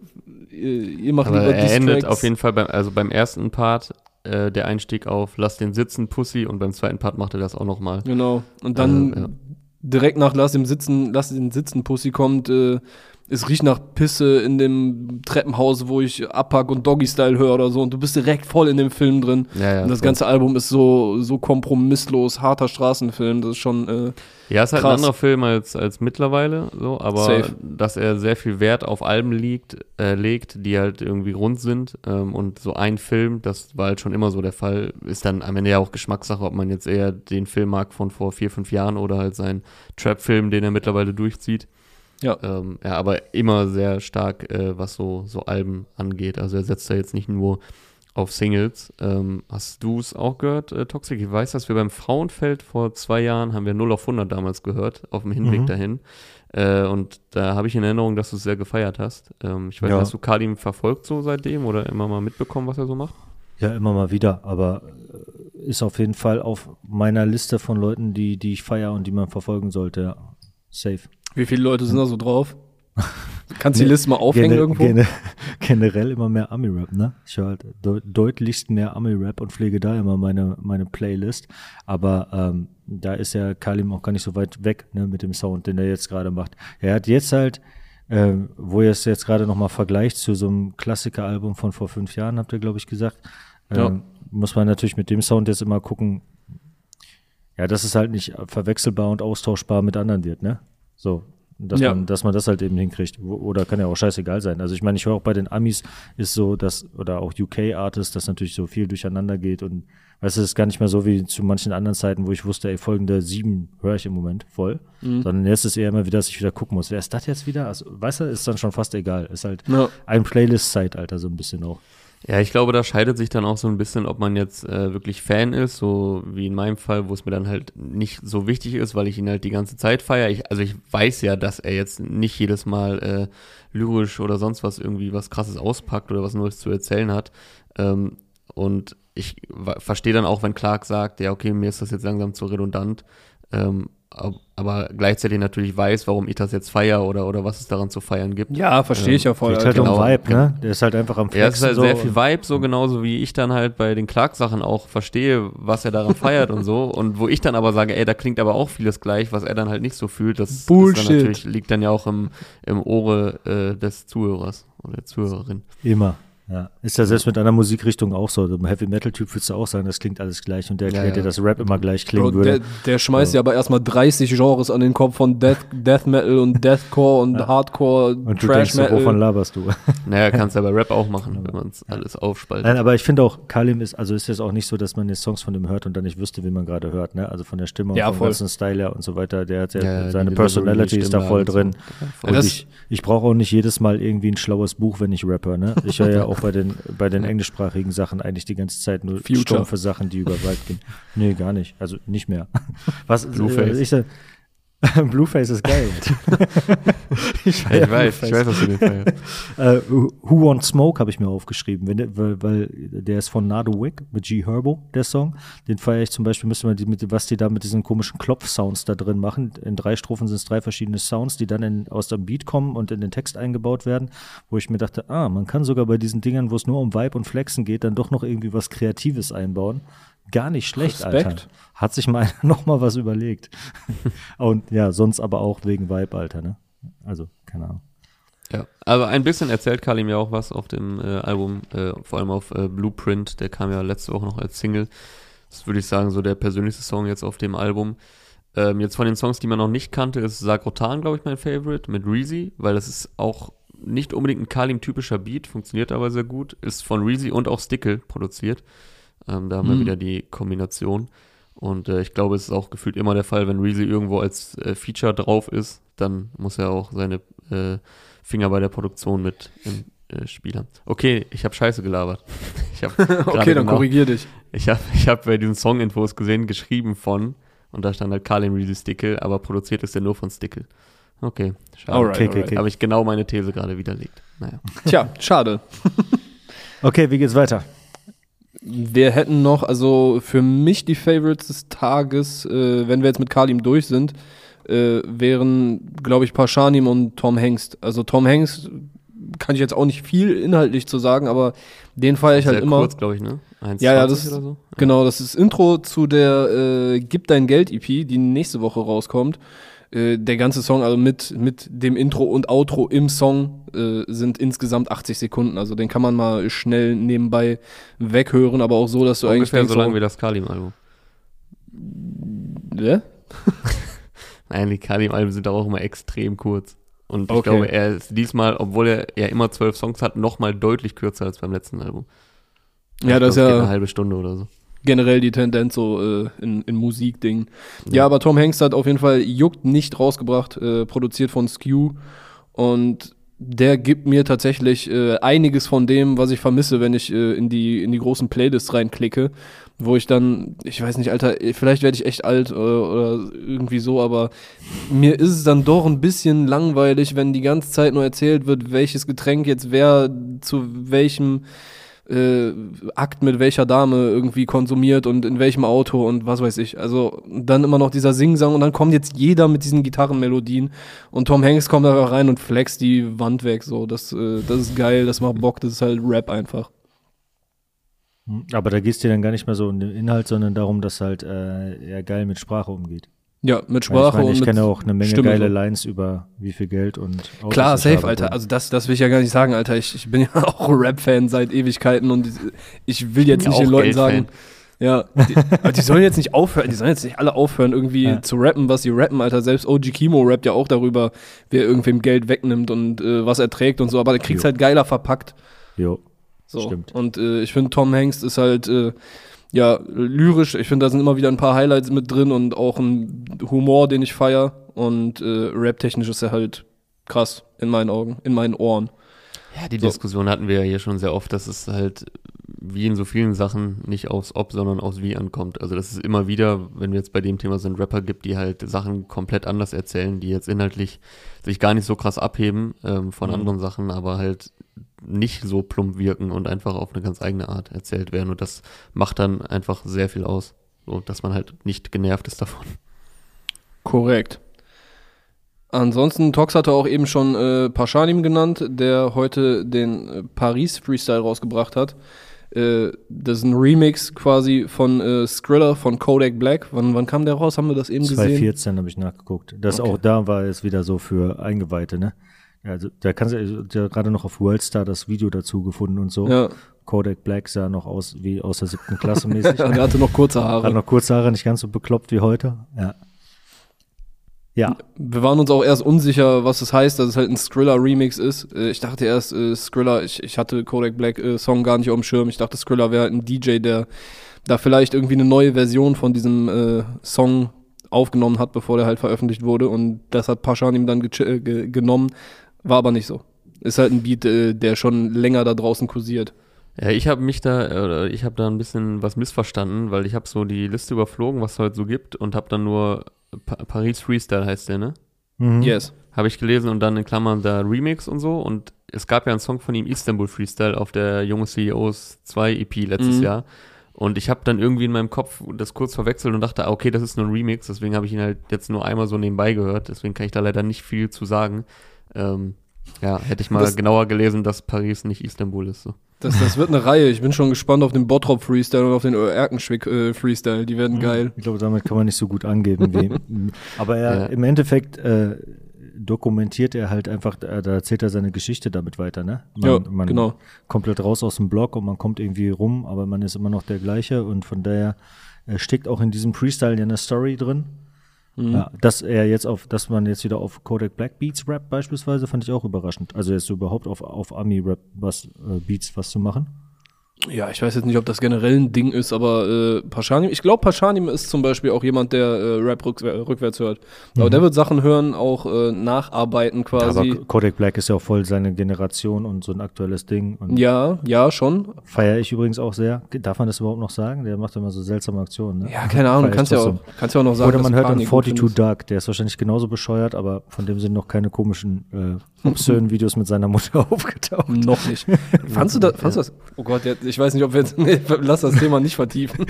ihr macht Aber lieber er endet auf jeden Fall beim, also beim ersten Part äh, der Einstieg auf Lass den sitzen, Pussy und beim zweiten Part macht er das auch nochmal. Genau. Und dann also, ja. direkt nach Lass den sitzen, Lass den sitzen, Pussy kommt äh, es riecht nach Pisse in dem Treppenhaus, wo ich Abpack und Doggy-Style höre oder so und du bist direkt voll in dem Film drin. Ja, ja, und das voll. ganze Album ist so, so kompromisslos, harter Straßenfilm, das ist schon äh, Ja, ist halt krass. ein anderer Film als, als mittlerweile, so, aber Safe. dass er sehr viel Wert auf Alben liegt, äh, legt, die halt irgendwie rund sind ähm, und so ein Film, das war halt schon immer so der Fall, ist dann am Ende ja auch Geschmackssache, ob man jetzt eher den Film mag von vor vier, fünf Jahren oder halt seinen Trap-Film, den er mittlerweile durchzieht. Ja. Ähm, ja, aber immer sehr stark, äh, was so, so Alben angeht. Also er setzt da jetzt nicht nur auf Singles. Ähm, hast du es auch gehört, äh, Toxic? Ich weiß, dass wir beim Frauenfeld vor zwei Jahren haben wir 0 auf 100 damals gehört, auf dem Hinweg mhm. dahin. Äh, und da habe ich in Erinnerung, dass du es sehr gefeiert hast. Ähm, ich weiß ja. hast du Kadim verfolgt so seitdem oder immer mal mitbekommen, was er so macht? Ja, immer mal wieder, aber äh, ist auf jeden Fall auf meiner Liste von Leuten, die, die ich feiere und die man verfolgen sollte. Safe. Wie viele Leute sind da so drauf? <laughs> Kannst du die Liste mal aufhängen Gen irgendwo? Gen <laughs> generell immer mehr Ami-Rap, ne? Ich höre halt de deutlichst mehr Ami-Rap und pflege da immer meine, meine Playlist. Aber ähm, da ist ja Kalim auch gar nicht so weit weg, ne, mit dem Sound, den er jetzt gerade macht. Er hat jetzt halt, äh, wo er es jetzt gerade nochmal vergleicht zu so einem Klassiker-Album von vor fünf Jahren, habt ihr, glaube ich, gesagt, äh, ja. muss man natürlich mit dem Sound jetzt immer gucken, ja, dass es halt nicht verwechselbar und austauschbar mit anderen wird, ne? So, dass, ja. man, dass man das halt eben hinkriegt. Oder kann ja auch scheißegal sein. Also ich meine, ich höre auch bei den Amis ist so, dass, oder auch UK-Artists, dass natürlich so viel durcheinander geht und weißt du, es ist gar nicht mehr so wie zu manchen anderen Zeiten, wo ich wusste, ey, folgende sieben höre ich im Moment voll. Mhm. Sondern jetzt ist eher immer wieder, dass ich wieder gucken muss. Wer ist das jetzt wieder? Also, weißt du, ist dann schon fast egal. Ist halt ja. ein Playlist-Zeitalter so ein bisschen auch. Ja, ich glaube, da scheidet sich dann auch so ein bisschen, ob man jetzt äh, wirklich Fan ist, so wie in meinem Fall, wo es mir dann halt nicht so wichtig ist, weil ich ihn halt die ganze Zeit feiere. Ich, also ich weiß ja, dass er jetzt nicht jedes Mal äh, lyrisch oder sonst was irgendwie was krasses auspackt oder was Neues zu erzählen hat. Ähm, und ich verstehe dann auch, wenn Clark sagt, ja, okay, mir ist das jetzt langsam zu redundant. Ähm, aber gleichzeitig natürlich weiß, warum ich das jetzt feiere oder, oder was es daran zu feiern gibt. Ja, verstehe ähm, ich ja voll. Geht halt genau. um Vibe, ne? Der ist halt einfach am Flexen. Ja, es ist halt so. sehr viel Vibe, so genauso wie ich dann halt bei den Clark-Sachen auch verstehe, was er daran feiert und so. Und wo ich dann aber sage, ey, da klingt aber auch vieles gleich, was er dann halt nicht so fühlt. Das Bullshit. Dann natürlich, liegt dann ja auch im, im Ohre äh, des Zuhörers oder der Zuhörerin. Immer. Ja, ist ja selbst mit einer Musikrichtung auch so. Im Heavy Metal Typ würdest du auch sagen, das klingt alles gleich und der erklärt ja, ja. dir, dass Rap immer gleich klingen Bro, würde. Der, der schmeißt ja aber erstmal 30 Genres an den Kopf von Death, Death Metal und Deathcore und ja. Hardcore, und du Trash denkst, Metal. wovon laberst du? <laughs> Naja, kannst du aber Rap auch machen, wenn man es alles aufspaltet. Nein, aber ich finde auch, Kalim ist, also ist jetzt auch nicht so, dass man jetzt Songs von ihm hört und dann nicht wüsste, wie man gerade hört, ne? Also von der Stimme ja, und vom ganzen Style her und so weiter. Der hat ja, seine Personality ist da voll drin. So. Und ich, ich brauche auch nicht jedes Mal irgendwie ein schlaues Buch, wenn ich rapper, ne? Ich höre ja <laughs> auch bei den, bei den englischsprachigen Sachen eigentlich die ganze Zeit nur Future. stumpfe Sachen, die über weit gehen. Nee, gar nicht. Also nicht mehr. <laughs> Was, Blueface. Äh, ich, <laughs> Blueface ist geil. <laughs> ich, <laughs> ja, ich weiß, ich weiß, was du den feierst. uh, Who Want Smoke habe ich mir aufgeschrieben, der, weil, weil der ist von Nado Wick mit G Herbo, der Song. Den feiere ich zum Beispiel, müsste man die mit, was die da mit diesen komischen Klopf-Sounds da drin machen. In drei Strophen sind es drei verschiedene Sounds, die dann in, aus dem Beat kommen und in den Text eingebaut werden, wo ich mir dachte, ah, man kann sogar bei diesen Dingern, wo es nur um Vibe und Flexen geht, dann doch noch irgendwie was Kreatives einbauen. Gar nicht schlecht, Respekt. Alter. Hat sich mal <laughs> noch mal was überlegt. <laughs> Und ja, sonst aber auch wegen Vibe, Alter, ne? Also, keine Ahnung. Ja, aber ein bisschen erzählt Kalim ja auch was auf dem äh, Album, äh, vor allem auf äh, Blueprint, der kam ja letzte Woche noch als Single. Das würde ich sagen, so der persönlichste Song jetzt auf dem Album. Ähm, jetzt von den Songs, die man noch nicht kannte, ist Sakrotan, glaube ich, mein Favorite mit Reezy, weil das ist auch nicht unbedingt ein Kalim-typischer Beat, funktioniert aber sehr gut, ist von Reezy und auch Stickle produziert. Ähm, da haben mhm. wir wieder die Kombination. Und äh, ich glaube, es ist auch gefühlt immer der Fall, wenn Reezy irgendwo als äh, Feature drauf ist, dann muss er auch seine äh, Finger bei der Produktion mit im äh, Spiel haben. Okay, ich habe Scheiße gelabert. <laughs> Ich hab <laughs> okay, dann genau, korrigier dich. Ich habe ich hab bei diesen Song-Infos gesehen, geschrieben von, und da stand halt Carlin Reezy Stickle, aber produziert ist der nur von Stickle. Okay, schade. Alright, okay, okay, okay. Habe ich genau meine These gerade widerlegt. Naja. Tja, schade. <laughs> okay, wie geht's weiter? Wir hätten noch, also für mich die Favorites des Tages, äh, wenn wir jetzt mit Kalim durch sind, äh, wären, glaube ich, Paschanim und Tom Hengst. Also Tom Hengst kann ich jetzt auch nicht viel inhaltlich zu sagen, aber den feiere ich halt immer. kurz, glaube ich, ne? 1, ja, ja, das so. genau, das ist Intro zu der äh, Gib dein Geld EP, die nächste Woche rauskommt. Äh, der ganze Song, also mit, mit dem Intro und Outro im Song, äh, sind insgesamt 80 Sekunden. Also den kann man mal schnell nebenbei weghören, aber auch so, dass du Ungefähr eigentlich. Ungefähr so lang wie das Kalim-Album. Ja? <laughs> Nein, die Kalim-Alben sind auch immer extrem kurz. Und ich okay. glaube, er ist diesmal, obwohl er ja immer zwölf Songs hat, noch mal deutlich kürzer als beim letzten Album. Ja, das ist ja eine halbe Stunde oder so generell die Tendenz so äh, in, in Musikdingen. Ja. ja. aber Tom Hanks hat auf jeden Fall Juckt nicht rausgebracht, äh, produziert von Skew und der gibt mir tatsächlich äh, einiges von dem, was ich vermisse, wenn ich äh, in die in die großen Playlists reinklicke, wo ich dann, ich weiß nicht, Alter, vielleicht werde ich echt alt oder, äh, oder irgendwie so, aber mir ist es dann doch ein bisschen langweilig, wenn die ganze Zeit nur erzählt wird, welches Getränk jetzt wer zu welchem äh, Akt mit welcher Dame irgendwie konsumiert und in welchem Auto und was weiß ich. Also dann immer noch dieser Singsang und dann kommt jetzt jeder mit diesen Gitarrenmelodien und Tom Hanks kommt einfach rein und flext die Wand weg. So, das, äh, das ist geil, das macht Bock, das ist halt Rap einfach. Aber da gehst du dann gar nicht mehr so um den Inhalt, sondern darum, dass halt äh, er geil mit Sprache umgeht. Ja, mit Sprache ich meine, ich kenne auch eine Menge Stimme geile Lines über wie viel Geld und Autos Klar, safe, Alter. Also das, das will ich ja gar nicht sagen, Alter. Ich, ich bin ja <laughs> auch Rap-Fan seit Ewigkeiten und ich will jetzt nicht den Leuten sagen, ja, die, die, sollen jetzt nicht aufhören, die sollen jetzt nicht alle aufhören, irgendwie ja. zu rappen, was sie rappen, Alter. Selbst OG Kimo rappt ja auch darüber, wer irgendwem Geld wegnimmt und äh, was er trägt und so, aber der kriegt's jo. halt geiler verpackt. Jo. So. Stimmt. Und äh, ich finde, Tom Hanks ist halt äh, ja, lyrisch, ich finde, da sind immer wieder ein paar Highlights mit drin und auch ein Humor, den ich feier. Und äh, rap-technisch ist er halt krass in meinen Augen, in meinen Ohren. Ja, die so. Diskussion hatten wir ja hier schon sehr oft, dass es halt wie in so vielen Sachen nicht aufs Ob, sondern aufs Wie ankommt. Also dass es immer wieder, wenn wir jetzt bei dem Thema sind, Rapper gibt, die halt Sachen komplett anders erzählen, die jetzt inhaltlich sich gar nicht so krass abheben ähm, von mhm. anderen Sachen, aber halt nicht so plump wirken und einfach auf eine ganz eigene Art erzählt werden. Und das macht dann einfach sehr viel aus. So, dass man halt nicht genervt ist davon. Korrekt. Ansonsten, Tox hatte auch eben schon äh, Paschanim genannt, der heute den äh, Paris Freestyle rausgebracht hat. Äh, das ist ein Remix quasi von äh, Skriller von Kodak Black. Wann, wann kam der raus? Haben wir das eben 2014 gesehen? 2014 habe ich nachgeguckt. Das okay. auch da war es wieder so für Eingeweihte, ne? Ja, also da kannst du ja gerade noch auf Worldstar das Video dazu gefunden und so. Ja. Kodak Black sah noch aus wie aus der siebten Klasse mäßig. <laughs> er hatte noch kurze Haare. Hat noch kurze Haare, nicht ganz so bekloppt wie heute. Ja. Ja. Wir waren uns auch erst unsicher, was es das heißt, dass es halt ein Skrilla-Remix ist. Äh, ich dachte erst, äh, Skrilla, ich, ich hatte Kodak Black äh, Song gar nicht auf dem Schirm. Ich dachte, Skrilla wäre halt ein DJ, der da vielleicht irgendwie eine neue Version von diesem äh, Song aufgenommen hat, bevor der halt veröffentlicht wurde. Und das hat Pashan ihm dann ge ge genommen. War aber nicht so. Ist halt ein Beat, äh, der schon länger da draußen kursiert. Ja, ich habe mich da, oder ich habe da ein bisschen was missverstanden, weil ich habe so die Liste überflogen, was es heute so gibt und habe dann nur pa Paris Freestyle heißt der, ne? Mhm. Yes. Habe ich gelesen und dann in Klammern da Remix und so und es gab ja einen Song von ihm, Istanbul Freestyle, auf der Junge CEOs 2 EP letztes mhm. Jahr. Und ich habe dann irgendwie in meinem Kopf das kurz verwechselt und dachte, ah, okay, das ist nur ein Remix, deswegen habe ich ihn halt jetzt nur einmal so nebenbei gehört, deswegen kann ich da leider nicht viel zu sagen. Ähm, ja, hätte ich mal das, genauer gelesen, dass Paris nicht Istanbul ist. So. Das, das wird eine Reihe. Ich bin schon gespannt auf den Bottrop Freestyle und auf den Erkenschwick äh, Freestyle. Die werden geil. Ich glaube, damit kann man nicht so gut angeben. Wie, <laughs> aber er, ja. im Endeffekt äh, dokumentiert er halt einfach, äh, da erzählt er seine Geschichte damit weiter, ne? Man, ja, man genau. komplett raus aus dem Blog und man kommt irgendwie rum, aber man ist immer noch der gleiche und von daher äh, steckt auch in diesem Freestyle ja eine Story drin. Mhm. Ja, dass er jetzt auf, dass man jetzt wieder auf Kodak Black Beats Rap beispielsweise, fand ich auch überraschend. Also jetzt überhaupt auf, auf Ami Rap was, äh, Beats was zu machen. Ja, ich weiß jetzt nicht, ob das generell ein Ding ist, aber äh, Paschanim, ich glaube, Paschanim ist zum Beispiel auch jemand, der äh, Rap rück, rückwärts hört. Aber mhm. der wird Sachen hören, auch äh, nacharbeiten quasi. aber Kodak Black ist ja auch voll seine Generation und so ein aktuelles Ding. ja, ja, schon. Feiere ich übrigens auch sehr. Darf man das überhaupt noch sagen? Der macht immer so seltsame Aktionen. Ne? Ja, keine Ahnung, kannst ja, auch, kannst ja auch noch sagen. Oder man hört dann 42 Dark, der ist wahrscheinlich genauso bescheuert, aber von dem sind noch keine komischen äh, obszönen <laughs> Videos mit seiner Mutter <laughs> aufgetaucht. Noch nicht. <laughs> fandst du das? Fandst du das? Oh Gott, ich weiß nicht, ob wir jetzt <laughs> nee, lass das Thema nicht vertiefen.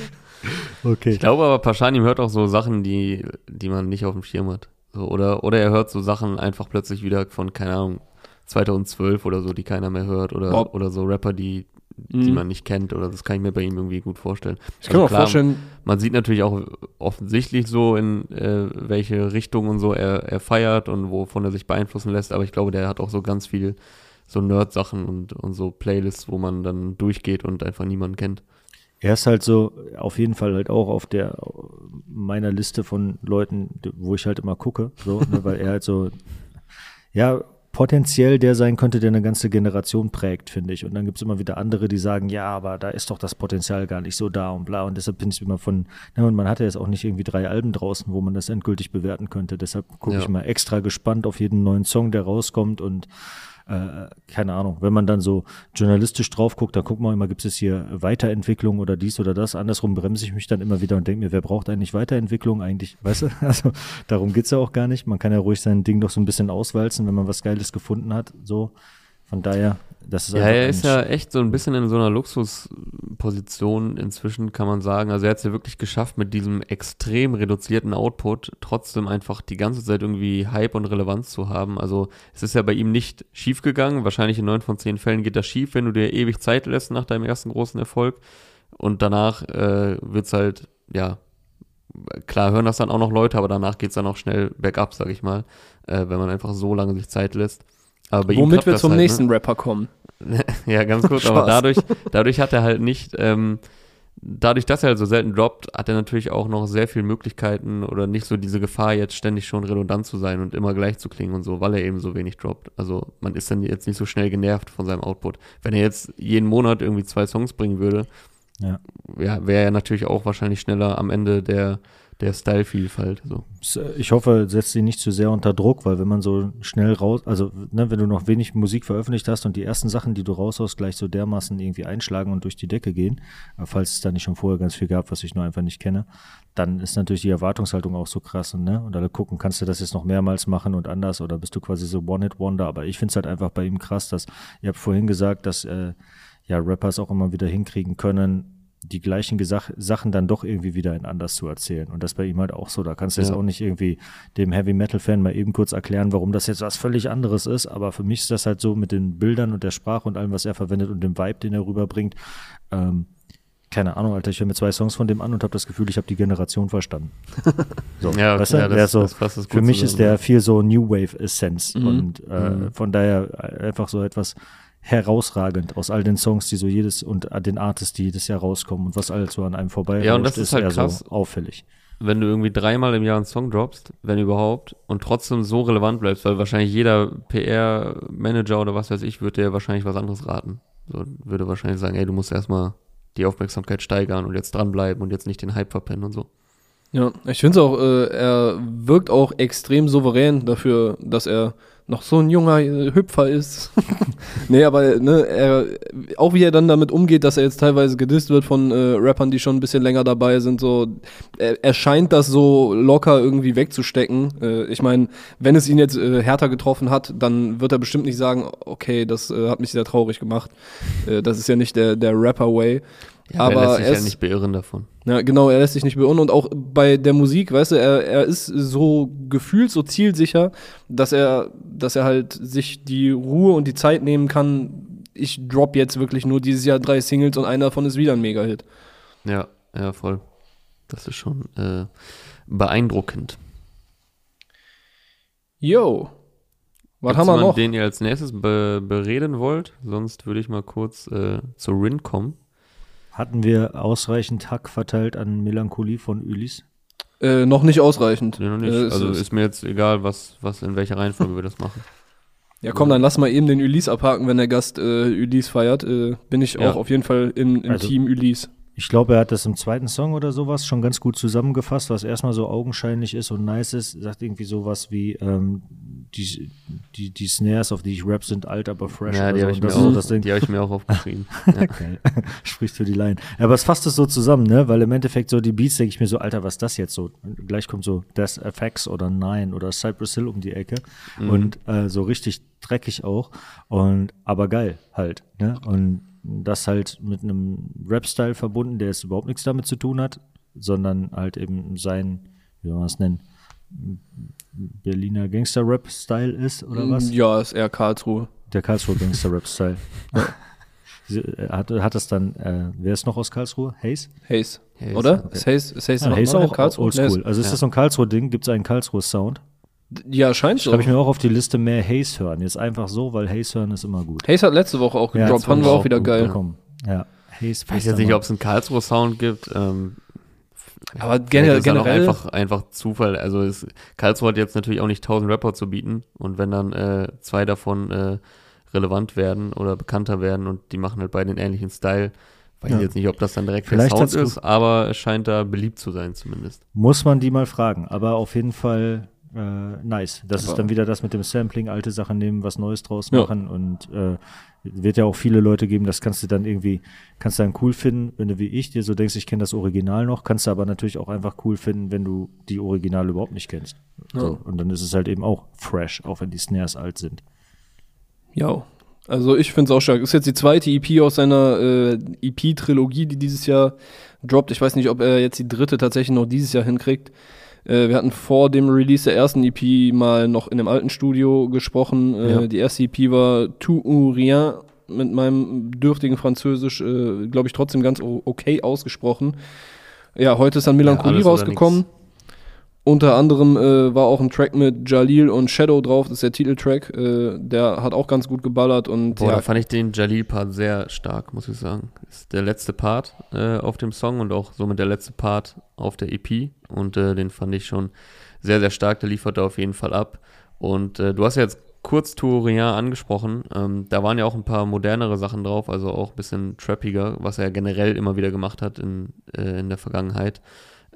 <laughs> okay. Ich glaube aber, Paschanim hört auch so Sachen, die, die man nicht auf dem Schirm hat. So, oder, oder er hört so Sachen einfach plötzlich wieder von, keine Ahnung, 2012 oder so, die keiner mehr hört. Oder, oder so Rapper, die, die mhm. man nicht kennt. Oder das kann ich mir bei ihm irgendwie gut vorstellen. Ich kann also mir vorstellen. Man sieht natürlich auch offensichtlich so, in äh, welche Richtung und so er, er feiert und wovon er sich beeinflussen lässt. Aber ich glaube, der hat auch so ganz viel so Nerd-Sachen und, und so Playlists, wo man dann durchgeht und einfach niemanden kennt. Er ist halt so auf jeden Fall halt auch auf der meiner Liste von Leuten, wo ich halt immer gucke, so, ne, weil er halt so ja potenziell der sein könnte, der eine ganze Generation prägt, finde ich. Und dann gibt es immer wieder andere, die sagen, ja, aber da ist doch das Potenzial gar nicht so da und bla. Und deshalb finde ich immer von, na, und man hat ja jetzt auch nicht irgendwie drei Alben draußen, wo man das endgültig bewerten könnte. Deshalb gucke ja. ich mal extra gespannt auf jeden neuen Song, der rauskommt und äh, keine Ahnung, wenn man dann so journalistisch drauf guckt, dann guckt man immer, gibt es hier Weiterentwicklung oder dies oder das. Andersrum bremse ich mich dann immer wieder und denke mir, wer braucht eigentlich Weiterentwicklung eigentlich, <laughs> weißt du? Also darum geht's ja auch gar nicht. Man kann ja ruhig sein Ding doch so ein bisschen auswalzen, wenn man was Geiles gefunden hat. So. Von daher, das ist Ja, er ist ja echt so ein bisschen in so einer Luxusposition inzwischen, kann man sagen. Also er hat es ja wirklich geschafft, mit diesem extrem reduzierten Output trotzdem einfach die ganze Zeit irgendwie Hype und Relevanz zu haben. Also es ist ja bei ihm nicht schief gegangen. Wahrscheinlich in neun von zehn Fällen geht das schief, wenn du dir ewig Zeit lässt nach deinem ersten großen Erfolg. Und danach äh, es halt, ja, klar hören das dann auch noch Leute, aber danach geht es dann auch schnell bergab, sag ich mal, äh, wenn man einfach so lange sich Zeit lässt. Womit wir zum halt, ne? nächsten ne? Rapper kommen. <laughs> ja, ganz kurz, aber dadurch, dadurch hat er halt nicht, ähm, dadurch, dass er halt so selten droppt, hat er natürlich auch noch sehr viele Möglichkeiten oder nicht so diese Gefahr, jetzt ständig schon redundant zu sein und immer gleich zu klingen und so, weil er eben so wenig droppt. Also man ist dann jetzt nicht so schnell genervt von seinem Output. Wenn er jetzt jeden Monat irgendwie zwei Songs bringen würde, ja, ja wäre er natürlich auch wahrscheinlich schneller am Ende der der Stylevielfalt. So. Ich hoffe, setzt sie nicht zu sehr unter Druck, weil wenn man so schnell raus, also ne, wenn du noch wenig Musik veröffentlicht hast und die ersten Sachen, die du raushaust, gleich so dermaßen irgendwie einschlagen und durch die Decke gehen, äh, falls es da nicht schon vorher ganz viel gab, was ich nur einfach nicht kenne, dann ist natürlich die Erwartungshaltung auch so krass und, ne? Und alle gucken, kannst du das jetzt noch mehrmals machen und anders oder bist du quasi so One-Hit-Wonder? Aber ich finde es halt einfach bei ihm krass, dass, ihr habt vorhin gesagt, dass äh, ja Rappers auch immer wieder hinkriegen können, die gleichen Gesach Sachen dann doch irgendwie wieder in anders zu erzählen. Und das bei ihm halt auch so. Da kannst du ja. jetzt auch nicht irgendwie dem Heavy Metal Fan mal eben kurz erklären, warum das jetzt was völlig anderes ist. Aber für mich ist das halt so mit den Bildern und der Sprache und allem, was er verwendet und dem Vibe, den er rüberbringt. Ähm, keine Ahnung, Alter, ich höre mir zwei Songs von dem an und habe das Gefühl, ich habe die Generation verstanden. <laughs> So, ja, weißt du? ja, das, so, das für mich zusammen, ist der viel so New Wave Essenz Mhm. und äh, Mhm. von daher einfach so etwas herausragend aus all den Songs, die so jedes und den Artists, die jedes Jahr rauskommen und was alles so an einem vorbei Ja, und das rauscht, ist halt eher krass. so auffällig. wenn du irgendwie dreimal im Jahr einen Song droppst, wenn überhaupt, und trotzdem so relevant bleibst, weil wahrscheinlich jeder PR-Manager oder was weiß ich, würde dir wahrscheinlich was anderes raten. So, würde wahrscheinlich sagen, ey, du musst erstmal die Aufmerksamkeit steigern und jetzt dranbleiben und jetzt nicht den Hype verpennen und so. Ja, ich finde es auch, äh, er wirkt auch extrem souverän dafür, dass er noch so ein junger äh, Hüpfer ist. <laughs> nee, aber ne, er, auch wie er dann damit umgeht, dass er jetzt teilweise gedisst wird von äh, Rappern, die schon ein bisschen länger dabei sind, so er, er scheint das so locker irgendwie wegzustecken. Äh, ich meine, wenn es ihn jetzt äh, härter getroffen hat, dann wird er bestimmt nicht sagen, okay, das äh, hat mich sehr traurig gemacht. Äh, das ist ja nicht der, der Rapper-Way. Ja, aber er lässt sich er ja ist- nicht beirren davon. Ja, genau, er lässt sich nicht beirren und auch bei der Musik, weißt du, er, er ist so gefühlt so zielsicher, dass er, dass er halt sich die Ruhe und die Zeit nehmen kann. Ich drop jetzt wirklich nur dieses Jahr drei Singles und einer davon ist wieder ein Mega-Hit. Ja, ja, voll. Das ist schon äh, beeindruckend. Yo. Was haben wir noch? den ihr als nächstes be bereden wollt? Sonst würde ich mal kurz äh, zu Rin kommen. Hatten wir ausreichend Hack verteilt an Melancholie von Ulis? Äh, noch nicht ausreichend. Nee, noch nicht. Äh, also ist- ist mir jetzt egal, was, was in welcher Reihenfolge wir das machen. <laughs> ja, komm, dann lass mal eben den Ulysse abhaken, wenn der Gast äh, Ulysse feiert. Äh, bin ich Ja. auch auf jeden Fall im, im Also- Team Ulysse. Ich glaube, er hat das im zweiten Song oder sowas schon ganz gut zusammengefasst, was erstmal so augenscheinlich ist und nice ist. Sagt irgendwie sowas wie, ähm, die, die, die Snares, auf die ich rap, sind alt, aber fresh. ja, die so. habe ich, mir das so das die hab ich mir auch aufgeschrieben. <laughs> ja. <laughs> Spricht für die Line. Ja, aber es fasst es so zusammen, ne? Weil im Endeffekt so die Beats denke ich mir so, Alter, was ist das jetzt so? Gleich kommt so Death FX oder Nine oder Cypress Hill um die Ecke und äh, so richtig dreckig auch und aber geil halt, ne? Und das halt mit einem Rap-Style verbunden, der jetzt überhaupt nichts damit zu tun hat, sondern halt eben sein, wie soll man es nennen, Berliner Gangster-Rap-Style ist oder was? Ja, ist eher Karlsruhe. Der Karlsruhe Gangster Rap Style. <laughs> Sie- äh, Hat, hat das dann, äh, wer ist noch aus Karlsruhe? Hayes? Hayes. Hayes, Oder? okay. Ist Hayes, ist Hayes, Ja, noch- Hayes auch Karlsruhe? oldschool. Also ist ja. das so ein Karlsruhe-Ding? Gibt es einen Karlsruhe-Sound? Ja, scheint so. Schreibe ich mir auch auf die Liste mehr Hayes hören. Jetzt einfach so, weil Hayes hören ist immer gut. Hayes hat letzte Woche auch Ja, gedroppt, das fanden wir auch wieder geil. bekommen. Ja, Hayes. Ich weiß jetzt nicht, ob es einen Karlsruher Sound gibt. Ähm, Aber generell, ist dann auch generell einfach, einfach Zufall. Also es, Karlsruhe hat jetzt natürlich auch nicht tausend Rapper zu bieten. Und wenn dann äh, zwei davon äh, relevant werden oder bekannter werden und die machen halt beide einen ähnlichen Style, weiß Ja. ich jetzt nicht, ob das dann direkt Vielleicht der Sound ist, aber es scheint da beliebt zu sein zumindest. Muss man die mal fragen. Aber auf jeden Fall äh, nice. Das Aber- ist dann wieder das mit dem Sampling, alte Sachen nehmen, was Neues draus Ja. machen. Und äh, wird ja auch viele Leute geben, das kannst du dann irgendwie, kannst du dann cool finden, wenn du wie ich dir so denkst, ich kenne das Original noch, kannst du aber natürlich auch einfach cool finden, wenn du die Originale überhaupt nicht kennst. So, und dann ist es halt eben auch fresh, auch wenn die Snares alt sind. Ja, also ich finde es auch stark. Ist jetzt die zweite EP aus seiner äh, EP-Trilogie, die dieses Jahr droppt. Ich weiß nicht, ob er jetzt die dritte tatsächlich noch dieses Jahr hinkriegt. Äh, wir hatten vor dem Release der ersten EP mal noch in dem alten Studio gesprochen. Äh, Ja. Die erste EP war Tout ou Rien mit meinem dürftigen Französisch, äh, glaube ich, trotzdem ganz okay ausgesprochen. Ja, heute ist dann Melancholie oder rausgekommen. Unter anderem äh, war auch ein Track mit Jalil und Shadow drauf, das ist der Titeltrack. Äh, der hat auch ganz gut geballert und Boah, ja, da fand ich den Jalil-Part sehr stark, muss ich sagen. Ist der letzte Part äh, auf dem Song und auch somit der letzte Part auf der EP. Und äh, den fand ich schon sehr, sehr stark. Der liefert da auf jeden Fall ab. Und äh, du hast ja jetzt kurz Tourien angesprochen. Ähm, da waren ja auch ein paar modernere Sachen drauf, also auch ein bisschen trappiger, was er generell immer wieder gemacht hat in, äh, in der Vergangenheit.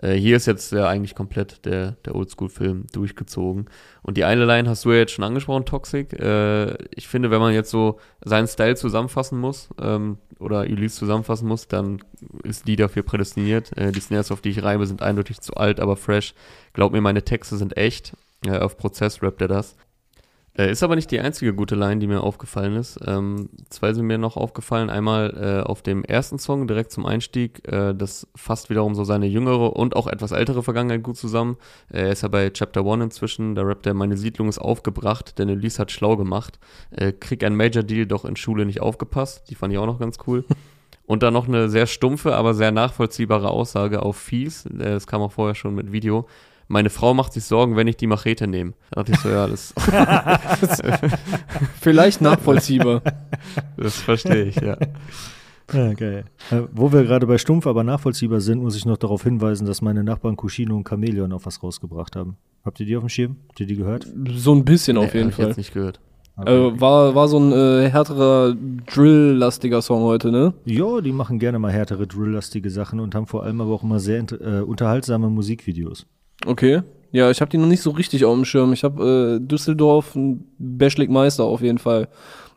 Äh, hier ist jetzt ja eigentlich komplett der, der Oldschool-Film durchgezogen. Und die eine Line hast du ja jetzt schon angesprochen, Toxic. Äh, ich finde, wenn man jetzt so seinen Style zusammenfassen muss ähm, oder Ulysse zusammenfassen muss, dann ist die dafür prädestiniert. Äh, die Snares, auf die ich reibe, sind eindeutig zu alt, aber fresh. Glaub mir, meine Texte sind echt. Äh, auf Prozess rappt er das. Äh, ist aber nicht die einzige gute Line, die mir aufgefallen ist. Ähm, zwei sind mir noch aufgefallen. Einmal äh, auf dem ersten Song direkt zum Einstieg. Äh, das fasst wiederum so seine jüngere und auch etwas ältere Vergangenheit gut zusammen. Äh, er ist ja bei Chapter One inzwischen. Da rappt er, meine Siedlung ist aufgebracht, denn Elise hat schlau gemacht. Äh, krieg ein Major Deal, doch in Schule nicht aufgepasst. Die fand ich auch noch ganz cool. <laughs> Und dann noch eine sehr stumpfe, aber sehr nachvollziehbare Aussage auf Fies. Äh, das kam auch vorher schon mit Video. Meine Frau macht sich Sorgen, wenn ich die Machete nehme. Da dachte ich so, ja, das. <laughs> Vielleicht nachvollziehbar. Das verstehe ich, ja. Ja, geil. Äh, wo wir gerade bei stumpf, aber nachvollziehbar sind, muss ich noch darauf hinweisen, dass meine Nachbarn Kushino und Chameleon auf was rausgebracht haben. Habt ihr die auf dem Schirm? Habt ihr die gehört? So ein bisschen nee, auf jeden Fall. Ich jetzt nicht gehört. Okay. Äh, war, war so ein äh, härterer Drill-lastiger Song heute, ne? Ja, die machen gerne mal härtere Drill-lastige Sachen und haben vor allem aber auch immer sehr äh, unterhaltsame Musikvideos. Okay. Ja, ich habe die noch nicht so richtig auf dem Schirm. Ich habe äh, Düsseldorf, Bashlik Meister auf jeden Fall.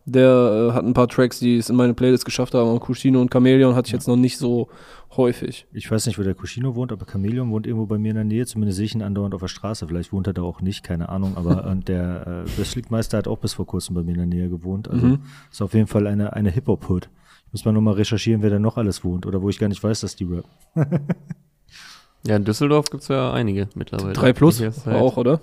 Der äh, hat ein paar Tracks, die es in meine Playlist geschafft haben. Und Cushino und Chameleon hatte ich jetzt noch nicht so häufig. Ich weiß nicht, wo der Cushino wohnt, aber Chameleon wohnt irgendwo bei mir in der Nähe. Zumindest sehe ich ihn andauernd auf der Straße. Vielleicht wohnt er da auch nicht, keine Ahnung. Aber und <laughs> der äh, Bashlik-Meister hat auch bis vor kurzem bei mir in der Nähe gewohnt. Also mhm. ist auf jeden Fall eine, eine Hip-Hop-Hood. Muss man nur mal recherchieren, wer da noch alles wohnt oder wo ich gar nicht weiß, dass die rap. <laughs> ja, in Düsseldorf gibt es ja einige mittlerweile. 3 Plus auch, oder?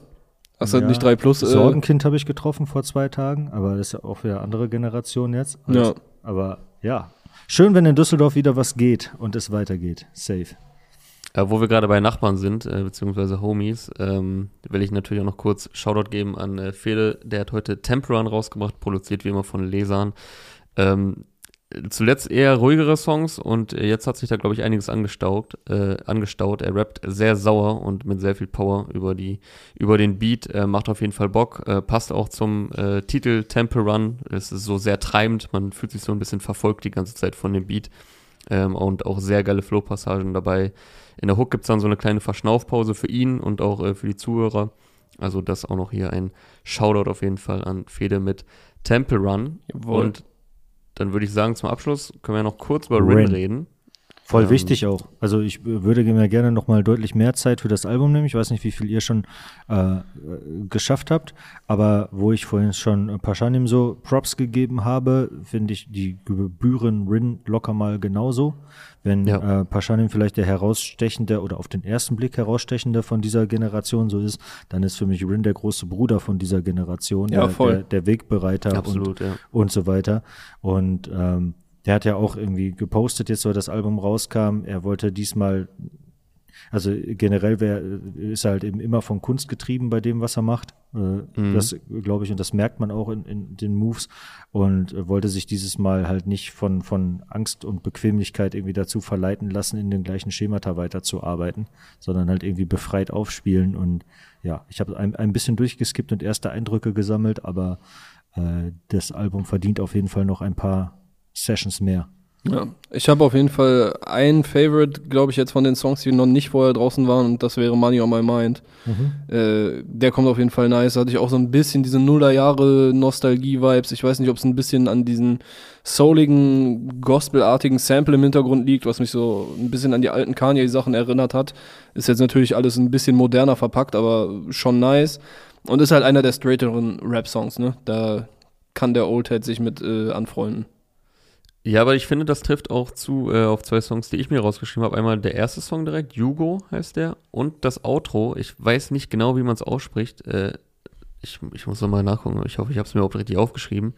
Achso, ja, nicht 3 Plus. Äh Sorgenkind habe ich getroffen vor zwei Tagen, aber das ist ja auch wieder andere Generation jetzt. Also, ja. Aber ja, schön, wenn in Düsseldorf wieder was geht und es weitergeht. Safe. Äh, wo wir gerade bei Nachbarn sind, äh, beziehungsweise Homies, ähm, will ich natürlich auch noch kurz Shoutout geben an äh, Fede, der hat heute Temperan rausgebracht, produziert wie immer von Lesern. Ähm, zuletzt eher ruhigere Songs und jetzt hat sich da, glaube ich, einiges angestaut, äh, angestaut. Er rappt sehr sauer und mit sehr viel Power über, die, über den Beat, äh, macht auf jeden Fall Bock, äh, passt auch zum äh, Titel Temple Run. Es ist so sehr treibend, man fühlt sich so ein bisschen verfolgt die ganze Zeit von dem Beat ähm, und auch sehr geile Flow-Passagen dabei. In der Hook gibt es dann so eine kleine Verschnaufpause für ihn und auch äh, für die Zuhörer. Also das auch noch hier ein Shoutout auf jeden Fall an Fede mit Temple Run. Jawohl. Und dann würde ich sagen, zum Abschluss können wir noch kurz über Rin, Rin reden. Voll ähm, wichtig auch. Also ich würde mir gerne noch mal deutlich mehr Zeit für das Album nehmen. Ich weiß nicht, wie viel ihr schon äh, geschafft habt, aber wo ich vorhin schon Paschanim so Props gegeben habe, finde ich die Gebühren Rin locker mal genauso. Wenn ja. äh, Paschanim vielleicht der herausstechende oder auf den ersten Blick herausstechende von dieser Generation so ist, dann ist für mich Rin der große Bruder von dieser Generation, ja, der, der, der, Wegbereiter Absolut, und, ja. und so weiter. Und ähm, der hat ja auch irgendwie gepostet, jetzt so das Album rauskam. Er wollte diesmal, also generell wär, ist er halt eben immer von Kunst getrieben bei dem, was er macht. Äh, mhm. Das glaube ich, und das merkt man auch in, in den Moves. Und wollte sich dieses Mal halt nicht von, von Angst und Bequemlichkeit irgendwie dazu verleiten lassen, in den gleichen Schemata weiterzuarbeiten, sondern halt irgendwie befreit aufspielen. Und ja, ich habe ein, ein bisschen durchgeskippt und erste Eindrücke gesammelt, aber äh, das Album verdient auf jeden Fall noch ein paar Sessions mehr. Ja, ich habe auf jeden Fall ein Favorite, glaube ich, jetzt von den Songs, die noch nicht vorher draußen waren, und das wäre Money on My Mind. Mhm. Äh, der kommt auf jeden Fall nice. Da hatte ich auch so ein bisschen diese Nullerjahre Nostalgie-Vibes. Ich weiß nicht, ob es ein bisschen an diesen souligen, gospelartigen Sample im Hintergrund liegt, was mich so ein bisschen an die alten Kanye-Sachen erinnert hat. Ist jetzt natürlich alles ein bisschen moderner verpackt, aber schon nice. Und ist halt einer der straighteren Rap-Songs, ne? Da kann der Oldhead sich mit äh, anfreunden. Ja, aber ich finde, das trifft auch zu äh, auf zwei Songs, die ich mir rausgeschrieben habe. Einmal der erste Song direkt, Hugo heißt der, und das Outro. Ich weiß nicht genau, wie man es ausspricht. Äh, ich, ich muss nochmal nachgucken. Ich hoffe, ich habe es mir überhaupt richtig aufgeschrieben,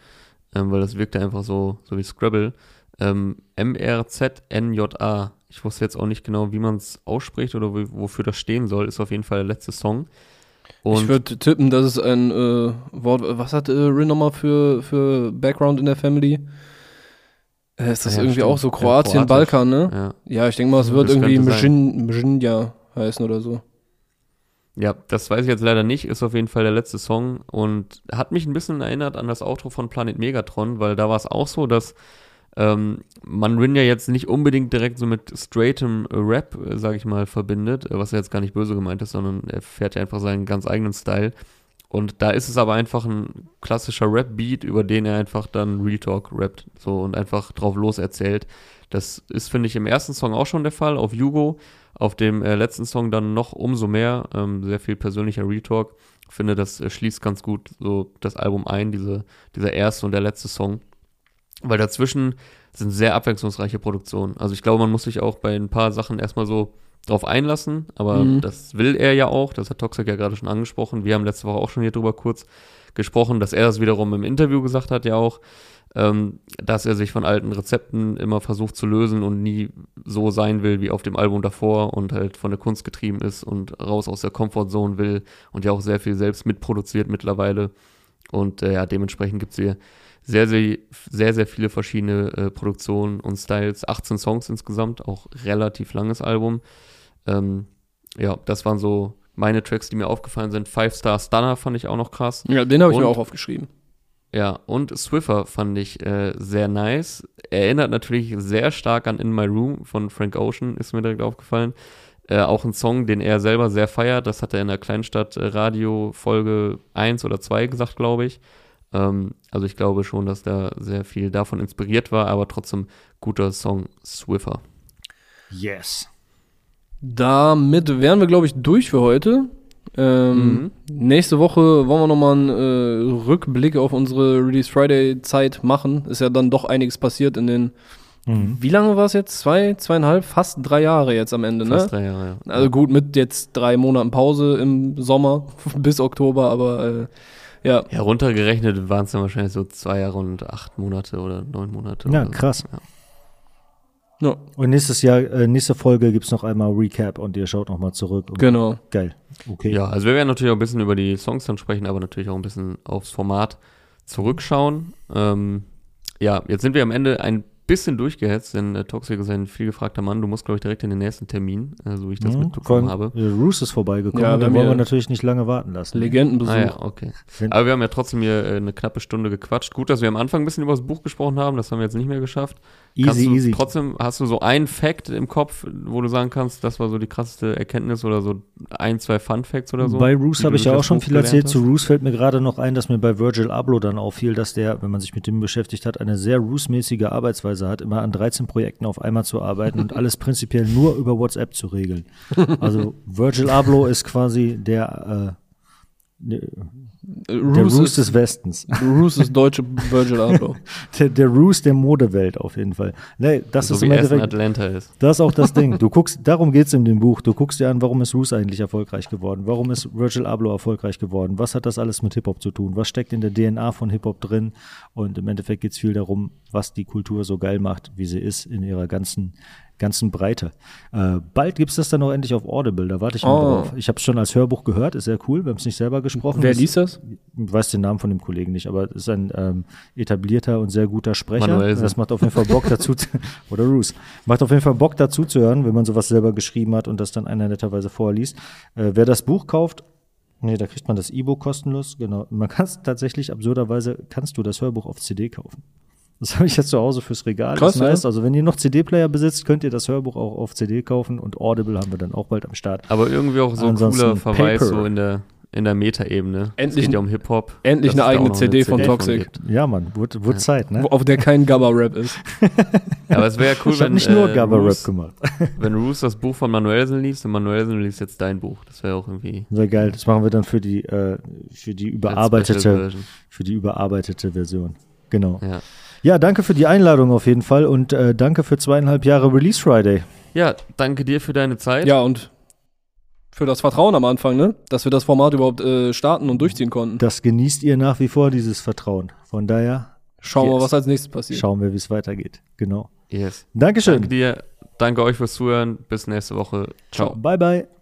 ähm, weil das wirkte einfach so, so wie Scrabble. Ähm, M-R-Z-N-J-A. Ich wusste jetzt auch nicht genau, wie man es ausspricht oder wofür das stehen soll. Ist auf jeden Fall der letzte Song. Und ich würde tippen, das ist ein äh, Wort. Was hat äh, Rin nochmal für, für Background in der Family? Äh, ist das ja, irgendwie stimmt. auch so Kroatien, ja, Balkan, ne? Ja. ja, ich denke mal, es wird das irgendwie Mjinja heißen oder so. Ja, das weiß ich jetzt leider nicht, ist auf jeden Fall der letzte Song und hat mich ein bisschen erinnert an das Outro von Planet Megatron, weil da war es auch so, dass ähm, man Rin ja jetzt nicht unbedingt direkt so mit straightem Rap, äh, sag ich mal, verbindet, äh, was ja jetzt gar nicht böse gemeint ist, sondern er fährt ja einfach seinen ganz eigenen Style. Und da ist es aber einfach ein klassischer Rap-Beat, über den er einfach dann Real Talk rappt so und einfach drauf los erzählt. Das ist, finde ich, im ersten Song auch schon der Fall, auf Jugo. Auf dem äh, letzten Song dann noch umso mehr. Ähm, sehr viel persönlicher Real Talk. Ich finde, das äh, schließt ganz gut so das Album ein, diese, dieser erste und der letzte Song. Weil dazwischen sind sehr abwechslungsreiche Produktionen. Also ich glaube, man muss sich auch bei ein paar Sachen erstmal so drauf einlassen, aber mhm. das will er ja auch, das hat Toxic ja gerade schon angesprochen. Wir haben letzte Woche auch schon hier drüber kurz gesprochen, dass er das wiederum im Interview gesagt hat, ja auch, ähm, dass er sich von alten Rezepten immer versucht zu lösen und nie so sein will wie auf dem Album davor und halt von der Kunst getrieben ist und raus aus der Comfortzone will und ja auch sehr viel selbst mitproduziert mittlerweile. Und äh, ja, dementsprechend gibt es hier sehr, sehr, sehr, sehr viele verschiedene äh, Produktionen und Styles. 18 Songs insgesamt, auch relativ langes Album. Ähm, ja, das waren so meine Tracks, die mir aufgefallen sind. Five Star Stunner fand ich auch noch krass. Ja, den habe ich mir auch aufgeschrieben. Ja, und Swiffer fand ich äh, sehr nice. Erinnert natürlich sehr stark an In My Room von Frank Ocean, ist mir direkt aufgefallen. Äh, auch ein Song, den er selber sehr feiert. Das hat er in der Kleinstadt Radio Folge 1 oder 2 gesagt, glaube ich. Ähm, also ich glaube schon, dass da sehr viel davon inspiriert war, aber trotzdem guter Song Swiffer. Yes. Damit wären wir, glaube ich, durch für heute. Ähm, mhm. Nächste Woche wollen wir nochmal einen äh, Rückblick auf unsere Release Friday Zeit machen. Ist ja dann doch einiges passiert in den. Mhm. Wie lange war es jetzt? Zwei, zweieinhalb, fast drei Jahre jetzt am Ende, fast ne? drei Jahre, ja. Also gut, mit jetzt drei Monaten Pause im Sommer <laughs> bis Oktober, aber äh, ja. Ja, runtergerechnet waren es dann wahrscheinlich so zwei Jahre und acht Monate oder neun Monate. Ja, krass. Ja. Ja. Und nächstes Jahr, äh, nächste Folge gibt es noch einmal Recap und ihr schaut nochmal zurück. Genau. Geil. Okay. Ja, also wir werden natürlich auch ein bisschen über die Songs dann sprechen, aber natürlich auch ein bisschen aufs Format zurückschauen. Ähm, ja, jetzt sind wir am Ende ein bisschen durchgehetzt, denn äh, Toxic ist ein viel gefragter Mann. Du musst, glaube ich, direkt in den nächsten Termin, äh, so wie ich das mhm, mitbekommen habe. Äh, Roos ist vorbeigekommen, ja, dann wollen wir natürlich nicht lange warten lassen. Legendenbesuch. Ah, ja, okay. Aber wir haben ja trotzdem hier äh, eine knappe Stunde gequatscht. Gut, dass wir am Anfang ein bisschen über das Buch gesprochen haben, das haben wir jetzt nicht mehr geschafft. Easy, du, easy. Trotzdem hast du so einen Fact im Kopf, wo du sagen kannst, das war so die krasseste Erkenntnis oder so ein, zwei Fun Facts oder so? Bei Roos habe ich ja auch schon viel erzählt. Zu Roos fällt mir gerade noch ein, dass mir bei Virgil Abloh dann auffiel, dass der, wenn man sich mit dem beschäftigt hat, eine sehr Roos-mäßige Arbeitsweise hat, immer an 13 Projekten auf einmal zu arbeiten und alles prinzipiell nur über WhatsApp zu regeln. Also Virgil Abloh ist quasi der äh, der Roos des Westens. <laughs> Roos ist deutsche Virgil Abloh. <laughs> der, der Roos der Modewelt auf jeden Fall. Nee, das so ist im Endeffekt. Atlanta ist. Das ist auch das Ding. <laughs> Du guckst, darum geht's in dem Buch. Du guckst dir an, warum ist Roos eigentlich erfolgreich geworden? Warum ist Virgil Abloh erfolgreich geworden? Was hat das alles mit Hip-Hop zu tun? Was steckt in der DNA von Hip-Hop drin? Und im Endeffekt geht's viel darum, was die Kultur so geil macht, wie sie ist in ihrer ganzen ganzen Breite. Äh, bald gibt es das dann auch endlich auf Audible, da warte ich oh. drauf. Ich habe es schon als Hörbuch gehört, ist sehr cool, wir haben es nicht selber gesprochen. Wer liest das? Ich weiß den Namen von dem Kollegen nicht, aber ist ein ähm, etablierter und sehr guter Sprecher. Manuelsen. Das macht auf jeden Fall Bock dazu, <laughs> oder Roos, macht auf jeden Fall Bock dazu zu hören, wenn man sowas selber geschrieben hat und das dann einer netterweise vorliest. Äh, wer das Buch kauft, Nee, da kriegt man das E-Book kostenlos, genau. Man kann es tatsächlich, absurderweise, kannst du das Hörbuch auf CD kaufen. Das habe ich jetzt zu Hause fürs Regal. Krass, das heißt, ja. also wenn ihr noch CD-Player besitzt, könnt ihr das Hörbuch auch auf CD kaufen und Audible haben wir dann auch bald am Start. Aber irgendwie auch so ein cooler Verweis Paper. so in der in der Meta-Ebene. Endlich ja um Hip-Hop. Endlich eine eigene CD, eine CD, von Toxic. Ja, Mann, wurde, wurde ja. Zeit, ne? Auf der kein Gabba-Rap ist. ja, aber es wäre ja cool, ich wenn. nicht nur äh, Gabba-Rap gemacht. <laughs> wenn Roos das Buch von Manuelsen liest und Manuelsen liest jetzt dein Buch. Das wäre auch irgendwie. Sehr geil. Das machen wir dann für die, äh, für die überarbeitete, für die überarbeitete Version. Genau. Ja. Ja, danke für die Einladung auf jeden Fall und äh, danke für zweieinhalb Jahre Release Friday. Ja, danke dir für deine Zeit. Ja, und für das Vertrauen am Anfang, ne? Dass wir das Format überhaupt äh, starten und durchziehen konnten. Das genießt ihr nach wie vor, dieses Vertrauen. Von daher. Schauen wir, was als nächstes passiert. Schauen wir, wie es weitergeht. Genau. Yes. Dankeschön. Danke dir. Danke euch fürs Zuhören. Bis nächste Woche. Ciao. Bye, bye.